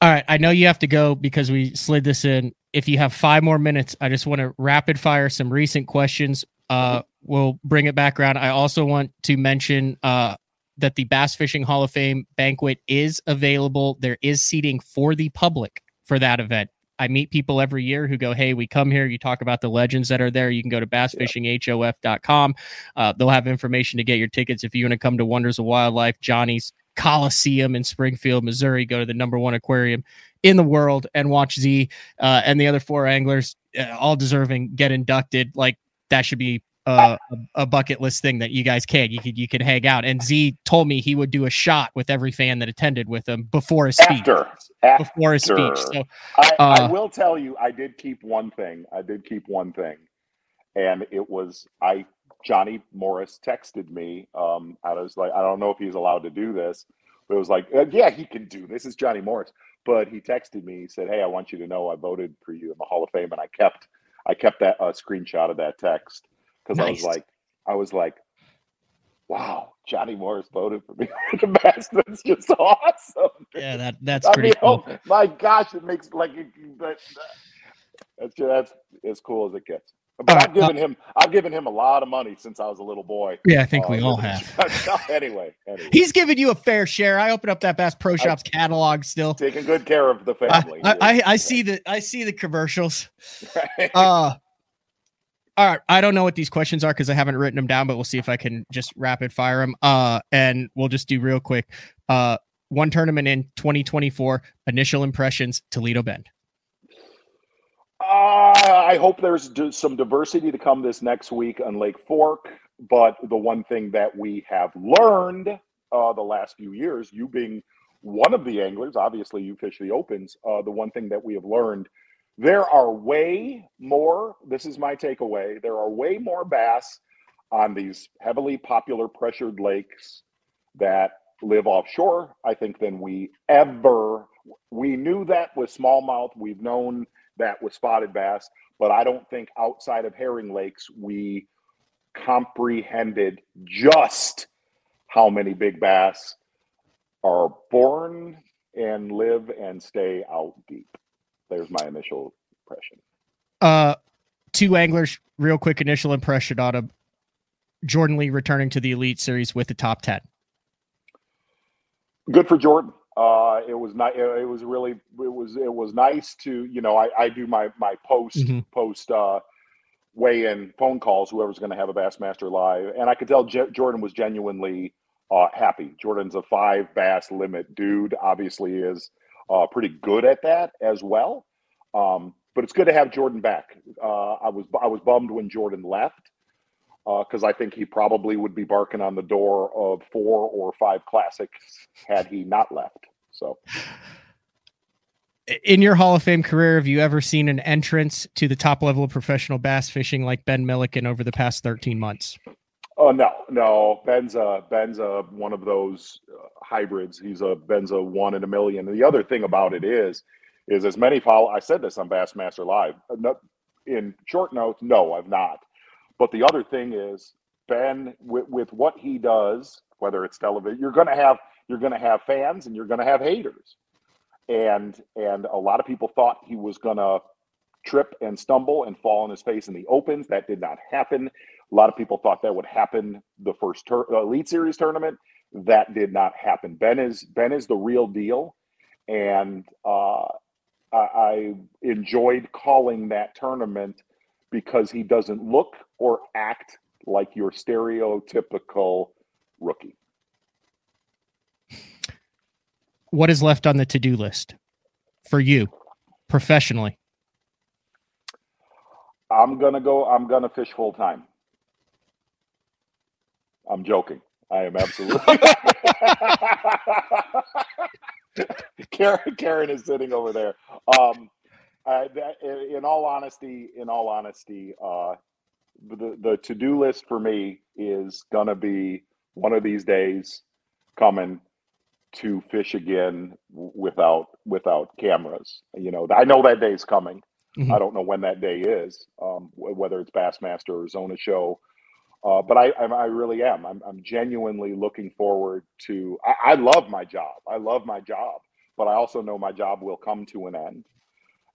all right, I know you have to go because we slid this in. If you have five more minutes, I just want to rapid fire some recent questions. Uh, we'll bring it back around. I also want to mention uh, that the Bass Fishing Hall of Fame banquet is available. There is seating for the public for that event. I meet people every year who go, Hey, we come here. You talk about the legends that are there. You can go to bassfishinghof.com. Uh, they'll have information to get your tickets. If you want to come to Wonders of Wildlife, Johnny's Coliseum in Springfield, Missouri, go to the number one aquarium in the world and watch Z uh, and the other four anglers, uh, all deserving, get inducted. Like that should be a, a, bucket list thing that you guys can. You could you could hang out. And Z told me he would do a shot with every fan that attended with him before his speech. After, after. before his speech. So I, uh, I will tell you, I did keep one thing. I did keep one thing, and it was I. Johnny Morris texted me. Um, I was like, I don't know if he's allowed to do this, but it was like, uh, yeah, he can do this. Is Johnny Morris? But he texted me. He said, "Hey, I want you to know I voted for you in the Hall of Fame," and I kept I kept that uh, screenshot of that text because nice. I was like, I was like, wow, Johnny Morris voted for me (laughs) the best. That's just awesome. Yeah, that that's pretty mean, cool. Oh, my gosh, it makes like but that's that's as cool as it gets. But uh, I've given uh, him I've given him a lot of money since I was a little boy. Yeah, I think uh, we all have. (laughs) anyway, anyway, he's giving you a fair share. I open up that Bass Pro Shops I, catalog still. Taking good care of the family. I, I, I, see the I see the commercials. (laughs) Right. Uh all right, I don't know what these questions are because I haven't written them down, but we'll see if I can just rapid fire them. Uh, and we'll just do real quick. Uh, one tournament in 2024. Initial impressions: Toledo Bend. Uh, I hope there's some diversity to come this next week on Lake Fork. But the one thing that we have learned uh, the last few years, you being one of the anglers, obviously you fish the opens. Uh, the one thing that we have learned there are way more, this is my takeaway, there are way more bass on these heavily popular pressured lakes that live offshore, I think, than we ever. We knew that with smallmouth. We've known that with spotted bass, but I don't think outside of herring lakes we comprehended just how many big bass are born and live and stay out deep. There's my initial impression. Uh, two anglers, real quick initial impression on him. Jordan Lee returning to the Elite Series with the top ten. Good for Jordan. Uh, it was not. It was really. It was. It was nice to. You know, I, I do my my post Mhm. post uh, weigh in phone calls. Whoever's going to have a Bassmaster live, and I could tell J- Jordan was genuinely uh, happy. Jordan's a five bass limit dude. Obviously, is uh, pretty good at that as well. Um, but it's good to have Jordan back. Uh, I was I was bummed when Jordan left because I think he probably would be barking on the door of four or five classics had he not left. So In your Hall of Fame career, have you ever seen an entrance to the top level of professional bass fishing like Ben Milliken over the past 13 months? Oh no, no. Ben's a Ben's a one of those uh, hybrids. He's a Ben's a one in a million. And the other thing about it is, is as many follow. I said this on Bassmaster Live. Uh, In short notes, no, I've not. But the other thing is, Ben, with, with what he does, whether it's television, you're going to have you're to have fans and you're going to have haters. And and a lot of people thought he was going to trip and stumble and fall on his face in the opens. That did not happen. A lot of people thought that would happen the first tur- uh, Elite Series tournament. That did not happen. Ben is Ben is the real deal, and uh, I, I enjoyed calling that tournament because he doesn't look or act like your stereotypical rookie. What is left on the to do list for you professionally? I'm gonna go. I'm gonna fish full time. I'm joking. I am absolutely. (laughs) (laughs) Karen, Karen is sitting over there. Um, uh, that, in all honesty, in all honesty, uh, the the to do list for me is gonna be one of these days coming to fish again without without cameras. You know, I know that day's coming. Mhm. I don't know when that day is, um, whether it's Bassmaster or Zona Show. Uh, but I, I, I really am. I'm, I'm genuinely looking forward to. I, I love my job. I love my job, but I also know my job will come to an end,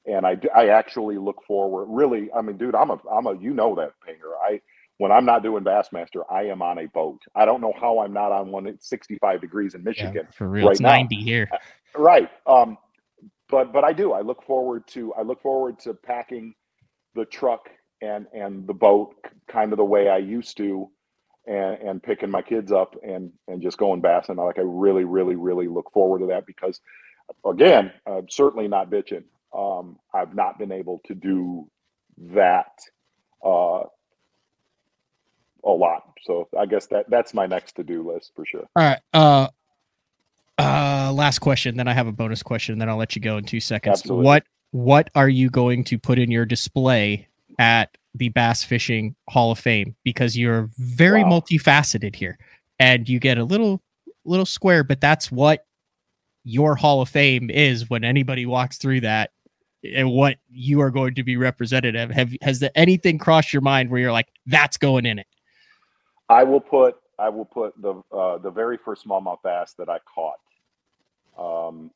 and I, I actually look forward. Really, I mean, dude, I'm a, I'm a, you know that Pinger. I when I'm not doing Bassmaster, I am on a boat. I don't know how I'm not on one at 65 degrees in Michigan. for real. right it's now. 90 here. Right. Um, but but I do. I look forward to I look forward to packing the truck and and the boat kind of the way I used to, and and picking my kids up and and just going bassing. Like I really really really look forward to that because, again, I'm certainly not bitching. Um, I've not been able to do that uh, a lot. So I guess that that's my next to do list for sure. All right. Uh, uh, last question. Then I have a bonus question. Then I'll let you go in two seconds. Absolutely. What What are you going to put in your display at the Bass Fishing Hall of Fame? Because you're very Wow. multifaceted here, and you get a little little square, but that's what your Hall of Fame is. When anybody walks through that, and what you are going to be representative. Have has the, anything crossed your mind where you're like, that's going in it? I will put I will put the uh, the very first smallmouth bass that I caught. Um,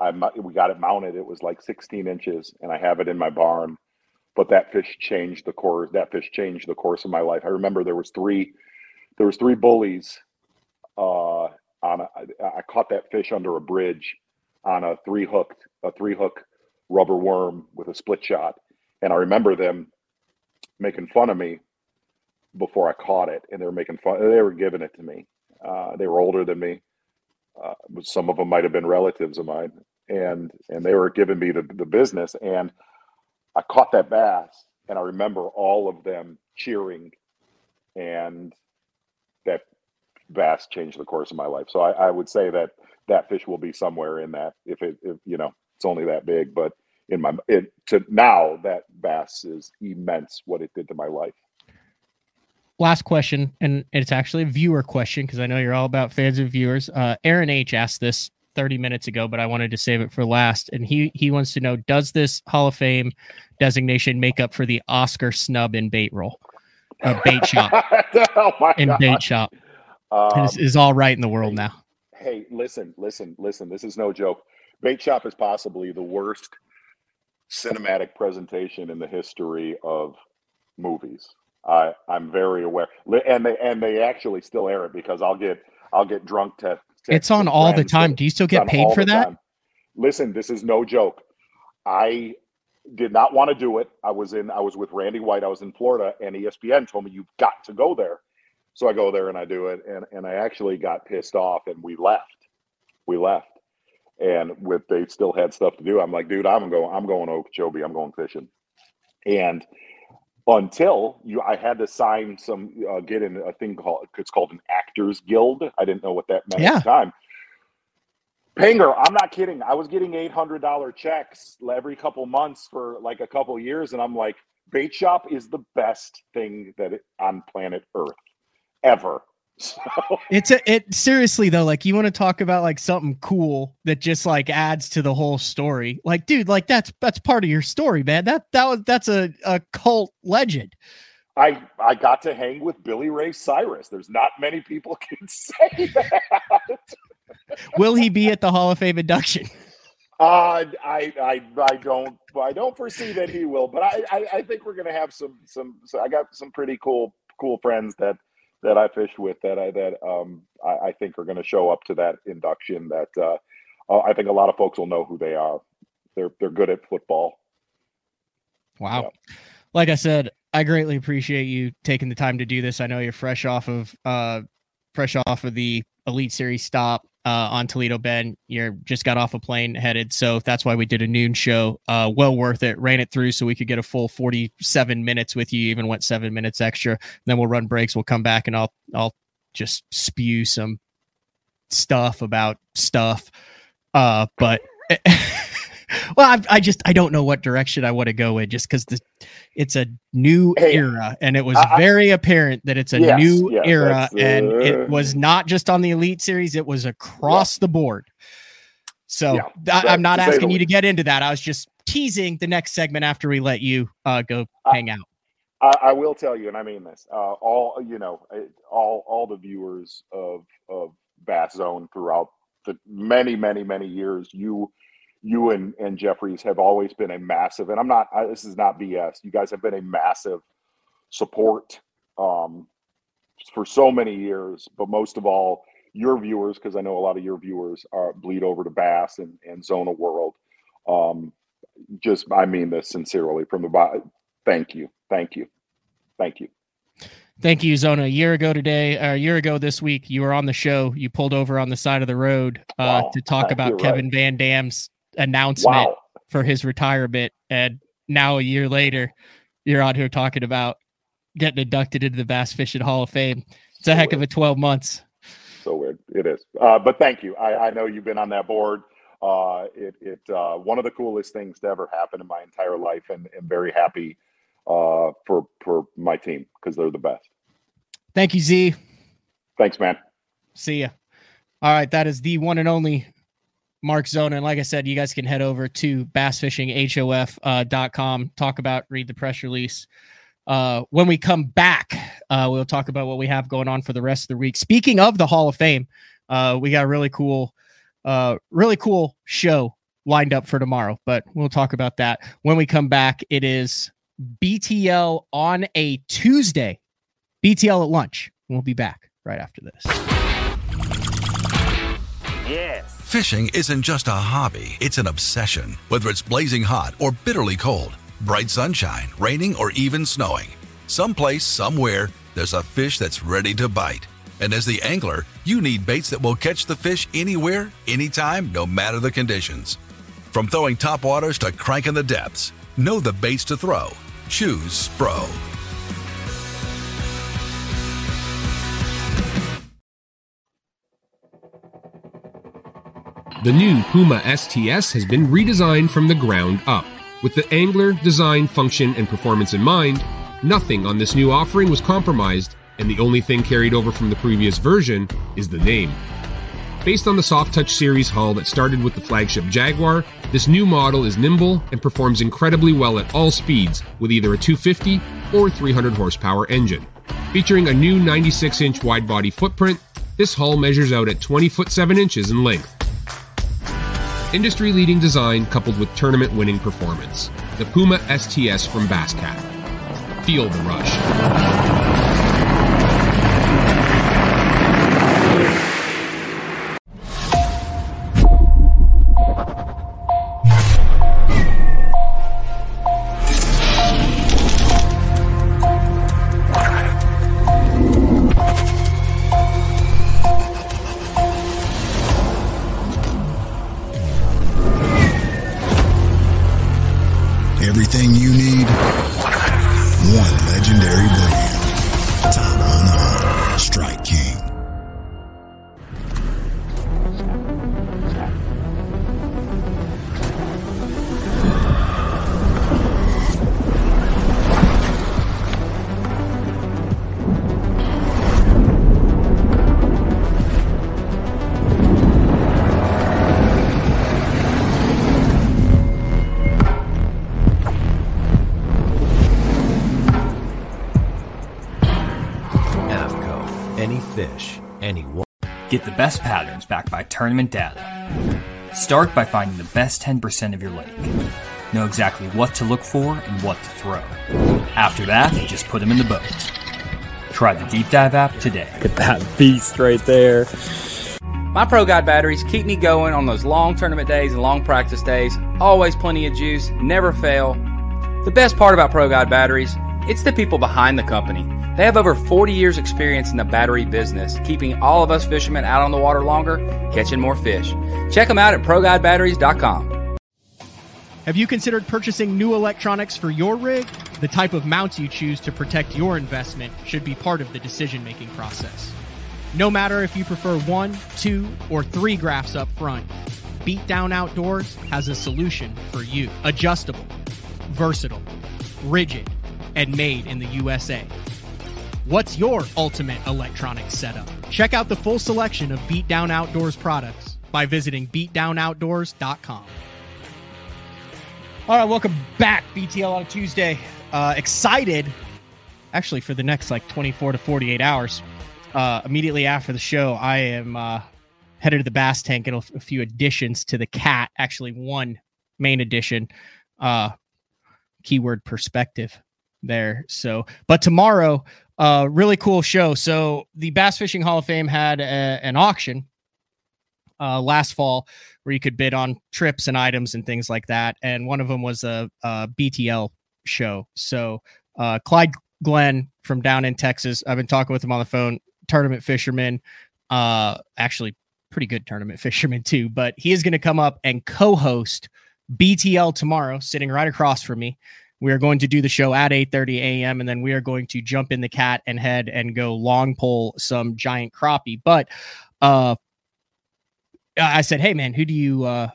I we got it mounted. It was like 16 inches, and I have it in my barn. But that fish changed the course. That fish changed the course of my life. I remember there was three there was three bullies. Uh, on a, I, I caught that fish under a bridge on a three hooked a three hook rubber worm with a split shot, and I remember them making fun of me before I caught it, and they were making fun. They were giving it to me. Uh, they were older than me. Uh, some of them might have been relatives of mine, and and they were giving me the, the business. And I caught that bass, and I remember all of them cheering, and that bass changed the course of my life. So I, I would say that that fish will be somewhere in that. If it, if, you know, it's only that big, but in my it to now that bass is immense. What it did to my life. last question, and it's actually a viewer question because I know you're all about fans and viewers. Uh, Aaron H asked this 30 minutes ago, but I wanted to save it for last. And he he wants to know: Does this Hall of Fame designation make up for the Oscar snub in bait roll, uh, bait shop, (laughs) oh my in God. bait shop? Um, is, is all right in the world now. Hey, listen, listen, listen. This is no joke. Bait Shop is possibly the worst cinematic presentation in the history of movies. I I'm very aware, and they and they actually still air it because I'll get I'll get drunk tests. It's on all the time. Do you still get paid for that? Time. Listen, this is no joke. I did not want to do it. I was in I was with Randy White. I was in Florida, and ESPN told me you've got to go there. So I go there and I do it, and and I actually got pissed off, and we left. We left, and with they still had stuff to do. I'm like, dude, I'm going. I'm going Okeechobee. I'm going fishing, and until you I had to sign some uh, get in a thing called it's called an actors guild. I didn't know what that meant yeah. at the time. Panger, I'm not kidding. I was getting eight hundred dollar checks every couple months for like a couple years, and I'm like, bait shop is the best thing that it, on planet Earth ever. So. It's a it seriously though, like you want to talk about like something cool that just like adds to the whole story. Like, dude, like that's that's part of your story, man. That that was that's a, a cult legend. I I got to hang with Billy Ray Cyrus. There's not many people (laughs) can say that. Will he be at the Hall of Fame induction? Uh, I, I, I don't, I don't foresee that he will, but I, I, I think we're going to have some, some, so I got some pretty cool, cool friends that that I fished with that I that um, I, I think are going to show up to that induction. That uh, uh, I think a lot of folks will know who they are. They're they're good at football. Wow. Yeah. Like I said, I greatly appreciate you taking the time to do this. I know you're fresh off of uh fresh off of the Elite Series stop uh, on Toledo Bend. You're just got off a plane headed, so that's why we did a noon show. Uh, well worth it. Ran it through so we could get a full 47 minutes with you. Even went seven minutes extra. Then we'll run breaks. We'll come back and I'll I'll just spew some stuff about stuff. Uh, but (laughs) well, I, I, just I don't know what direction I want to go in, just because it's a new hey, era, and it was I, very apparent that it's a yes, new yes, era, uh, and it was not just on the Elite Series; it was across yeah. the board. So yeah, I, am not asking you to get into that. I was just teasing the next segment after we let you uh, go hang out. I, will tell you, and I mean this: uh, all you know, all all the viewers of of Bass Zone throughout the many, many, many years, you you and, and Jeffries have always been a massive, and I'm not, I, this is not BS. You guys have been a massive support um, for so many years, but most of all, your viewers, because I know a lot of your viewers are bleed over to Bass and, and Zona World. Um, just, I mean this sincerely from the bottom. Thank you. Thank you. Thank you. Thank you, Zona. A year ago today, uh, a year ago this week, you were on the show. You pulled over on the side of the road uh, wow. to talk about Kevin right. Van Dam's announcement wow. for his retirement. And now a year later, you're out here talking about getting inducted into the Bass Fishing Hall of Fame. It's a so heck weird. of a 12 months. So weird. It is. Uh, but thank you. I, I, know you've been on that board. Uh, it, it uh, one of the coolest things to ever happen in my entire life, and I'm very happy uh, for for my team because they're the best. Thank you, Z. Thanks, man. See ya. All right, that is the one and only Mark Zona. And like I said, you guys can head over to bassfishinghof.com, uh, talk about, read the press release. Uh, when we come back, uh, we'll talk about what we have going on for the rest of the week. Speaking of the Hall of Fame, uh, we got a really cool, uh, really cool show lined up for tomorrow, but we'll talk about that when we come back. It is BTL on a Tuesday, BTL at lunch. We'll be back right after this. Yes. Fishing isn't just a hobby, it's an obsession. Whether it's blazing hot or bitterly cold, bright sunshine, raining, or even snowing, someplace, somewhere, there's a fish that's ready to bite. And as the angler, you need baits that will catch the fish anywhere, anytime, no matter the conditions. From throwing top waters to cranking the depths, know the baits to throw. Choose Spro. The new Puma STS has been redesigned from the ground up. With the angler, design, function, and performance in mind, nothing on this new offering was compromised, and the only thing carried over from the previous version is the name. Based on the Soft Touch series hull that started with the flagship Jaguar, this new model is nimble and performs incredibly well at all speeds with either a 250 or 300 horsepower engine. Featuring a new 96 inch wide body footprint This hull measures out at 20 foot 7 inches in length. Industry leading design coupled with tournament winning performance. The Puma STS from Basscat. Feel the rush. Get the best patterns backed by tournament data. Start by finding the best 10% of your lake. Know exactly what to look for and what to throw. After that, just put them in the boat. Try the Deep Dive app today. Look at that beast right there. My Pro Guide batteries keep me going on those long tournament days and long practice days. Always plenty of juice, never fail. The best part about Pro Guide batteries, it's the people behind the company. They have over 40 years experience in the battery business, keeping all of us fishermen out on the water longer, catching more fish. Check them out at ProGuideBatteries.com. Have you considered purchasing new electronics for your rig? The type of mounts you choose to protect your investment should be part of the decision making process. No matter if you prefer one, two, or three graphs up front, Beatdown Outdoors has a solution for you. Adjustable, versatile, rigid, and made in the USA. What's your ultimate electronics setup? Check out the full selection of Beatdown Outdoors products by visiting beatdownoutdoors.com. All right, welcome back, BTL on Tuesday. Uh, excited, actually, for the next like 24 to 48 hours. Uh, immediately after the show, I am uh, headed to the Bass Tank and a few additions to the cat. Actually, one main addition. Uh, keyword perspective there. So, but tomorrow, uh, really cool show. So, the Bass Fishing Hall of Fame had a, an auction uh, last fall where you could bid on trips and items and things like that. And one of them was a, a BTL show. So, uh, Clyde Glenn from down in Texas, I've been talking with him on the phone, tournament fisherman, uh, actually pretty good tournament (laughs) fisherman too, but he is going to come up and co-host BTL tomorrow, sitting right across from me. We are going to do the show at 8:30 a.m. and then we are going to jump in the cat and head and go long pull some giant crappie. But uh I said, "Hey man, who do you uh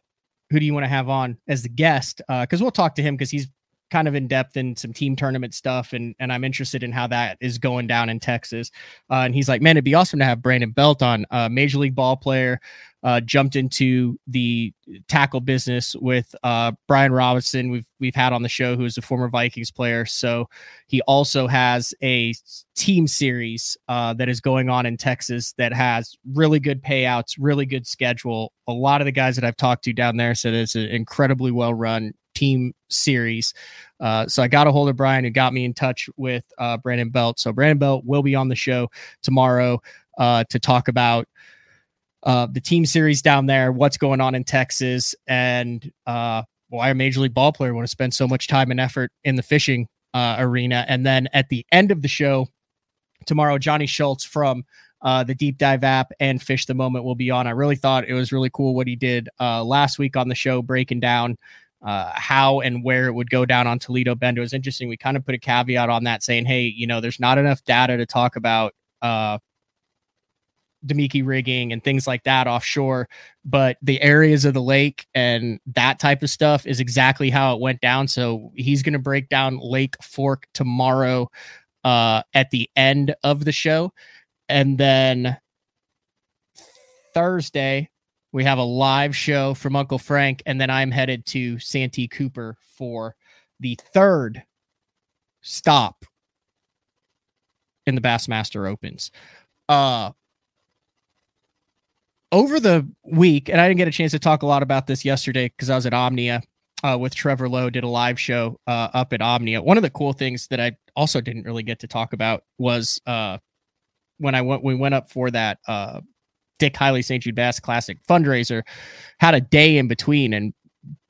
who do you want to have on as the guest? Uh cuz we'll talk to him cuz he's kind of in depth in some team tournament stuff and and I'm interested in how that is going down in Texas. Uh, and he's like, "Man, it'd be awesome to have Brandon Belt on, uh major league ball player, uh, jumped into the tackle business with uh, Brian Robison. We've we've had on the show who is a former Vikings player. So he also has a team series uh, that is going on in Texas that has really good payouts, really good schedule. A lot of the guys that I've talked to down there said it's an incredibly well run team series. Uh, so I got a hold of Brian and got me in touch with uh, Brandon Belt. So Brandon Belt will be on the show tomorrow uh, to talk about uh, the team series down there, what's going on in Texas, and uh, why a major league ball player want to spend so much time and effort in the fishing uh, arena. And then at the end of the show tomorrow, Johnny Schultz from uh, the Deep Dive app and Fish the Moment will be on. I really thought it was really cool what he did uh, last week on the show, breaking down uh, how and where it would go down on Toledo Bend. It was interesting. We kind of put a caveat on that, saying, "Hey, you know, there's not enough data to talk about." Uh, Damiki rigging and things like that offshore, but the areas of the lake and that type of stuff is exactly how it went down. So he's going to break down Lake Fork tomorrow uh, at the end of the show. And then Thursday, we have a live show from Uncle Frank. And then I'm headed to Santee Cooper for the third stop in the Bassmaster Opens. Uh, over the week, and I didn't get a chance to talk a lot about this yesterday because I was at Omnia uh, with Trevor Lowe, did a live show uh, up at Omnia. One of the cool things that I also didn't really get to talk about was uh, when I went, we went up for that uh, Dick Hiley St. Jude Bass Classic fundraiser, had a day in between, and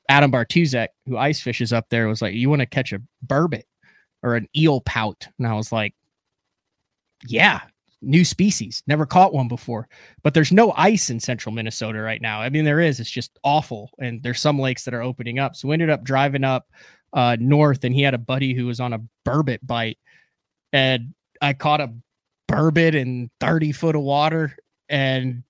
Adam Bartuzek, who ice fishes up there, was like, "You want to catch a burbot or an eel pout?" And I was like, "Yeah, new species. Never caught one before. But there's no ice in central Minnesota right now. I mean, there is. It's just awful. And there's some lakes that are opening up. So we ended up driving up uh, north, and he had a buddy who was on a burbot bite, and I caught a burbot in 30 foot of water, and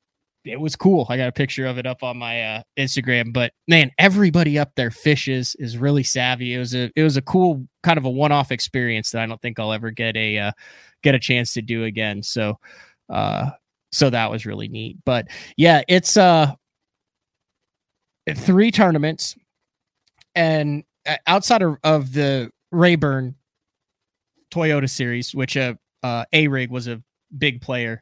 it was cool. I got a picture of it up on my uh, Instagram. But man, everybody up there fishes is really savvy. It was a it was a cool kind of a one off experience that I don't think I'll ever get a uh, get a chance to do again. So, uh, so that was really neat. But yeah, it's uh three tournaments, and uh, outside of, of the Rayburn Toyota series, which uh, uh A Rig was a big player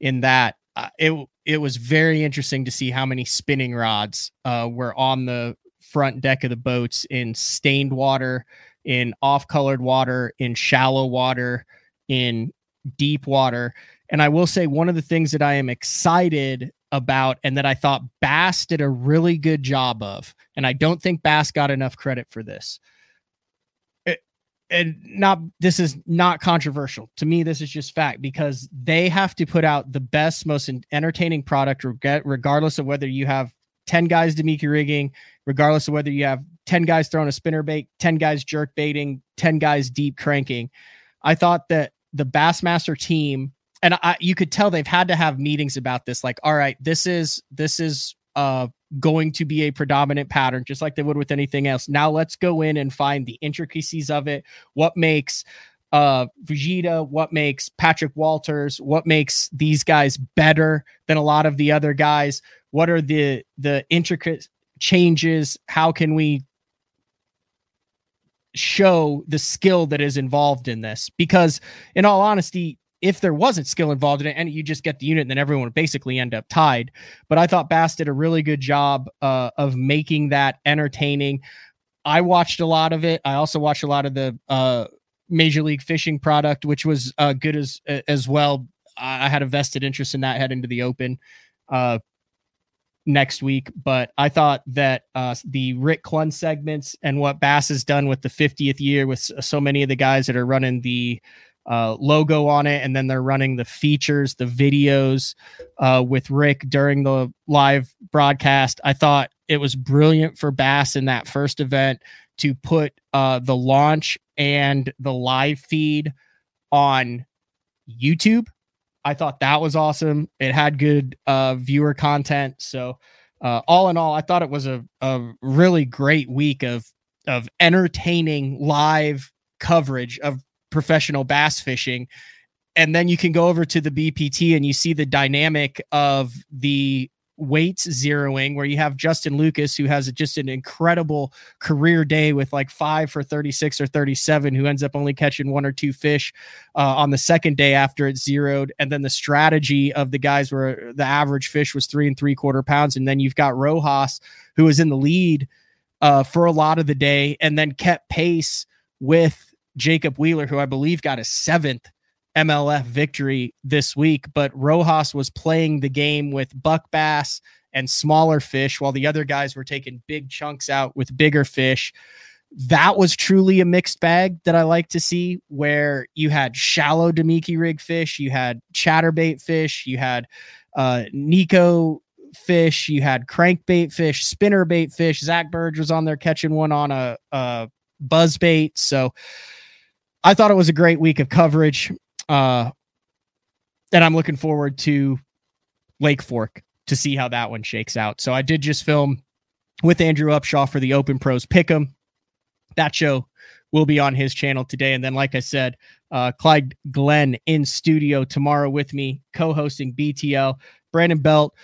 in that. Uh, it it was very interesting to see how many spinning rods uh, were on the front deck of the boats in stained water, in off colored water, in shallow water, in deep water. And I will say one of the things that I am excited about and that I thought Bass did a really good job of, and I don't think Bass got enough credit for this. And not this is not controversial to me. This is just fact because they have to put out the best, most entertaining product, regardless of whether you have 10 guys Damiki rigging, regardless of whether you have 10 guys throwing a spinner bait, 10 guys jerk baiting, 10 guys deep cranking. I thought that the Bassmaster team, and I, you could tell they've had to have meetings about this. Like, all right, this is this is uh going to be a predominant pattern, just like they would with anything else. Now let's go in and find the intricacies of it. What makes uh Fujita, what makes Patrick Walters, what makes these guys better than a lot of the other guys? What are the the intricate changes? How can we show the skill that is involved in this because in all honesty if there wasn't skill involved in it and you just get the unit and then everyone would basically end up tied. But i thought bass did a really good job uh, of making that entertaining. I watched a lot of it. I also watched a lot of the uh, major league fishing product which was uh, good as as well. I had a vested interest in that heading to the open uh, next week. But I thought that uh, the Rick Clunn segments and what Bass has done with the 50th year with so many of the guys that are running the uh, logo on it, and then they're running the features, the videos uh, with Rick during the live broadcast. I thought it was brilliant for Bass in that first event to put uh, the launch and the live feed on YouTube I thought that was awesome. It had good uh, viewer content. So, uh, all in all, I thought it was a, a really great week of of entertaining live coverage of professional bass fishing. And then you can go over to the BPT and you see the dynamic of the weights zeroing where you have Justin Lucas who has just an incredible career day with like 5 for 36 or 37 who ends up only catching one or two fish uh, on the second day after it zeroed and then the strategy of the guys where the average fish was 3 and 3 quarter pounds and then you've got Rojas who was in the lead uh, for a lot of the day and then kept pace with Jacob Wheeler who I believe got a seventh MLF victory this week, but Rojas was playing the game with buck bass and smaller fish while the other guys were taking big chunks out with bigger fish. That was truly a mixed bag that I like to see where you had shallow Damiki rig fish, you had chatterbait fish, you had uh, Neko fish, you had crankbait fish, spinnerbait fish. Zach Birge was on there catching one on a, a buzz bait. So I thought it was a great week of coverage. Uh, and I'm looking forward to Lake Fork to see how that one shakes out. So I did just film with Andrew Upshaw for the Open Pros Pick'em. That show will be on his channel today. And then, like I said, uh, Clyde Glenn in studio tomorrow with me, co-hosting BTL. Brandon Belt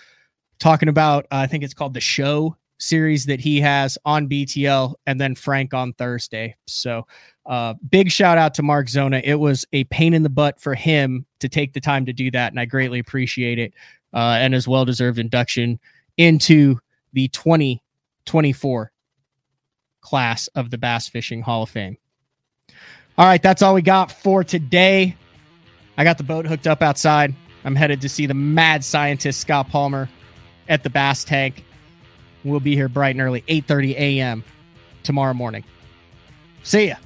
talking about, uh, I think it's called the Show series that he has on BTL, and then Frank on Thursday. So uh, big shout out to Mark Zona. It was a pain in the butt for him to take the time to do that, and I greatly appreciate it. uh, and his well deserved induction into the 2024 class of the Bass Fishing Hall of Fame. All right, that's all we got for today. I got the boat hooked up outside. I'm headed to see the mad scientist Scott Palmer at the Bass Tank. We'll be here bright and early, 8:30 a.m. tomorrow morning. See ya.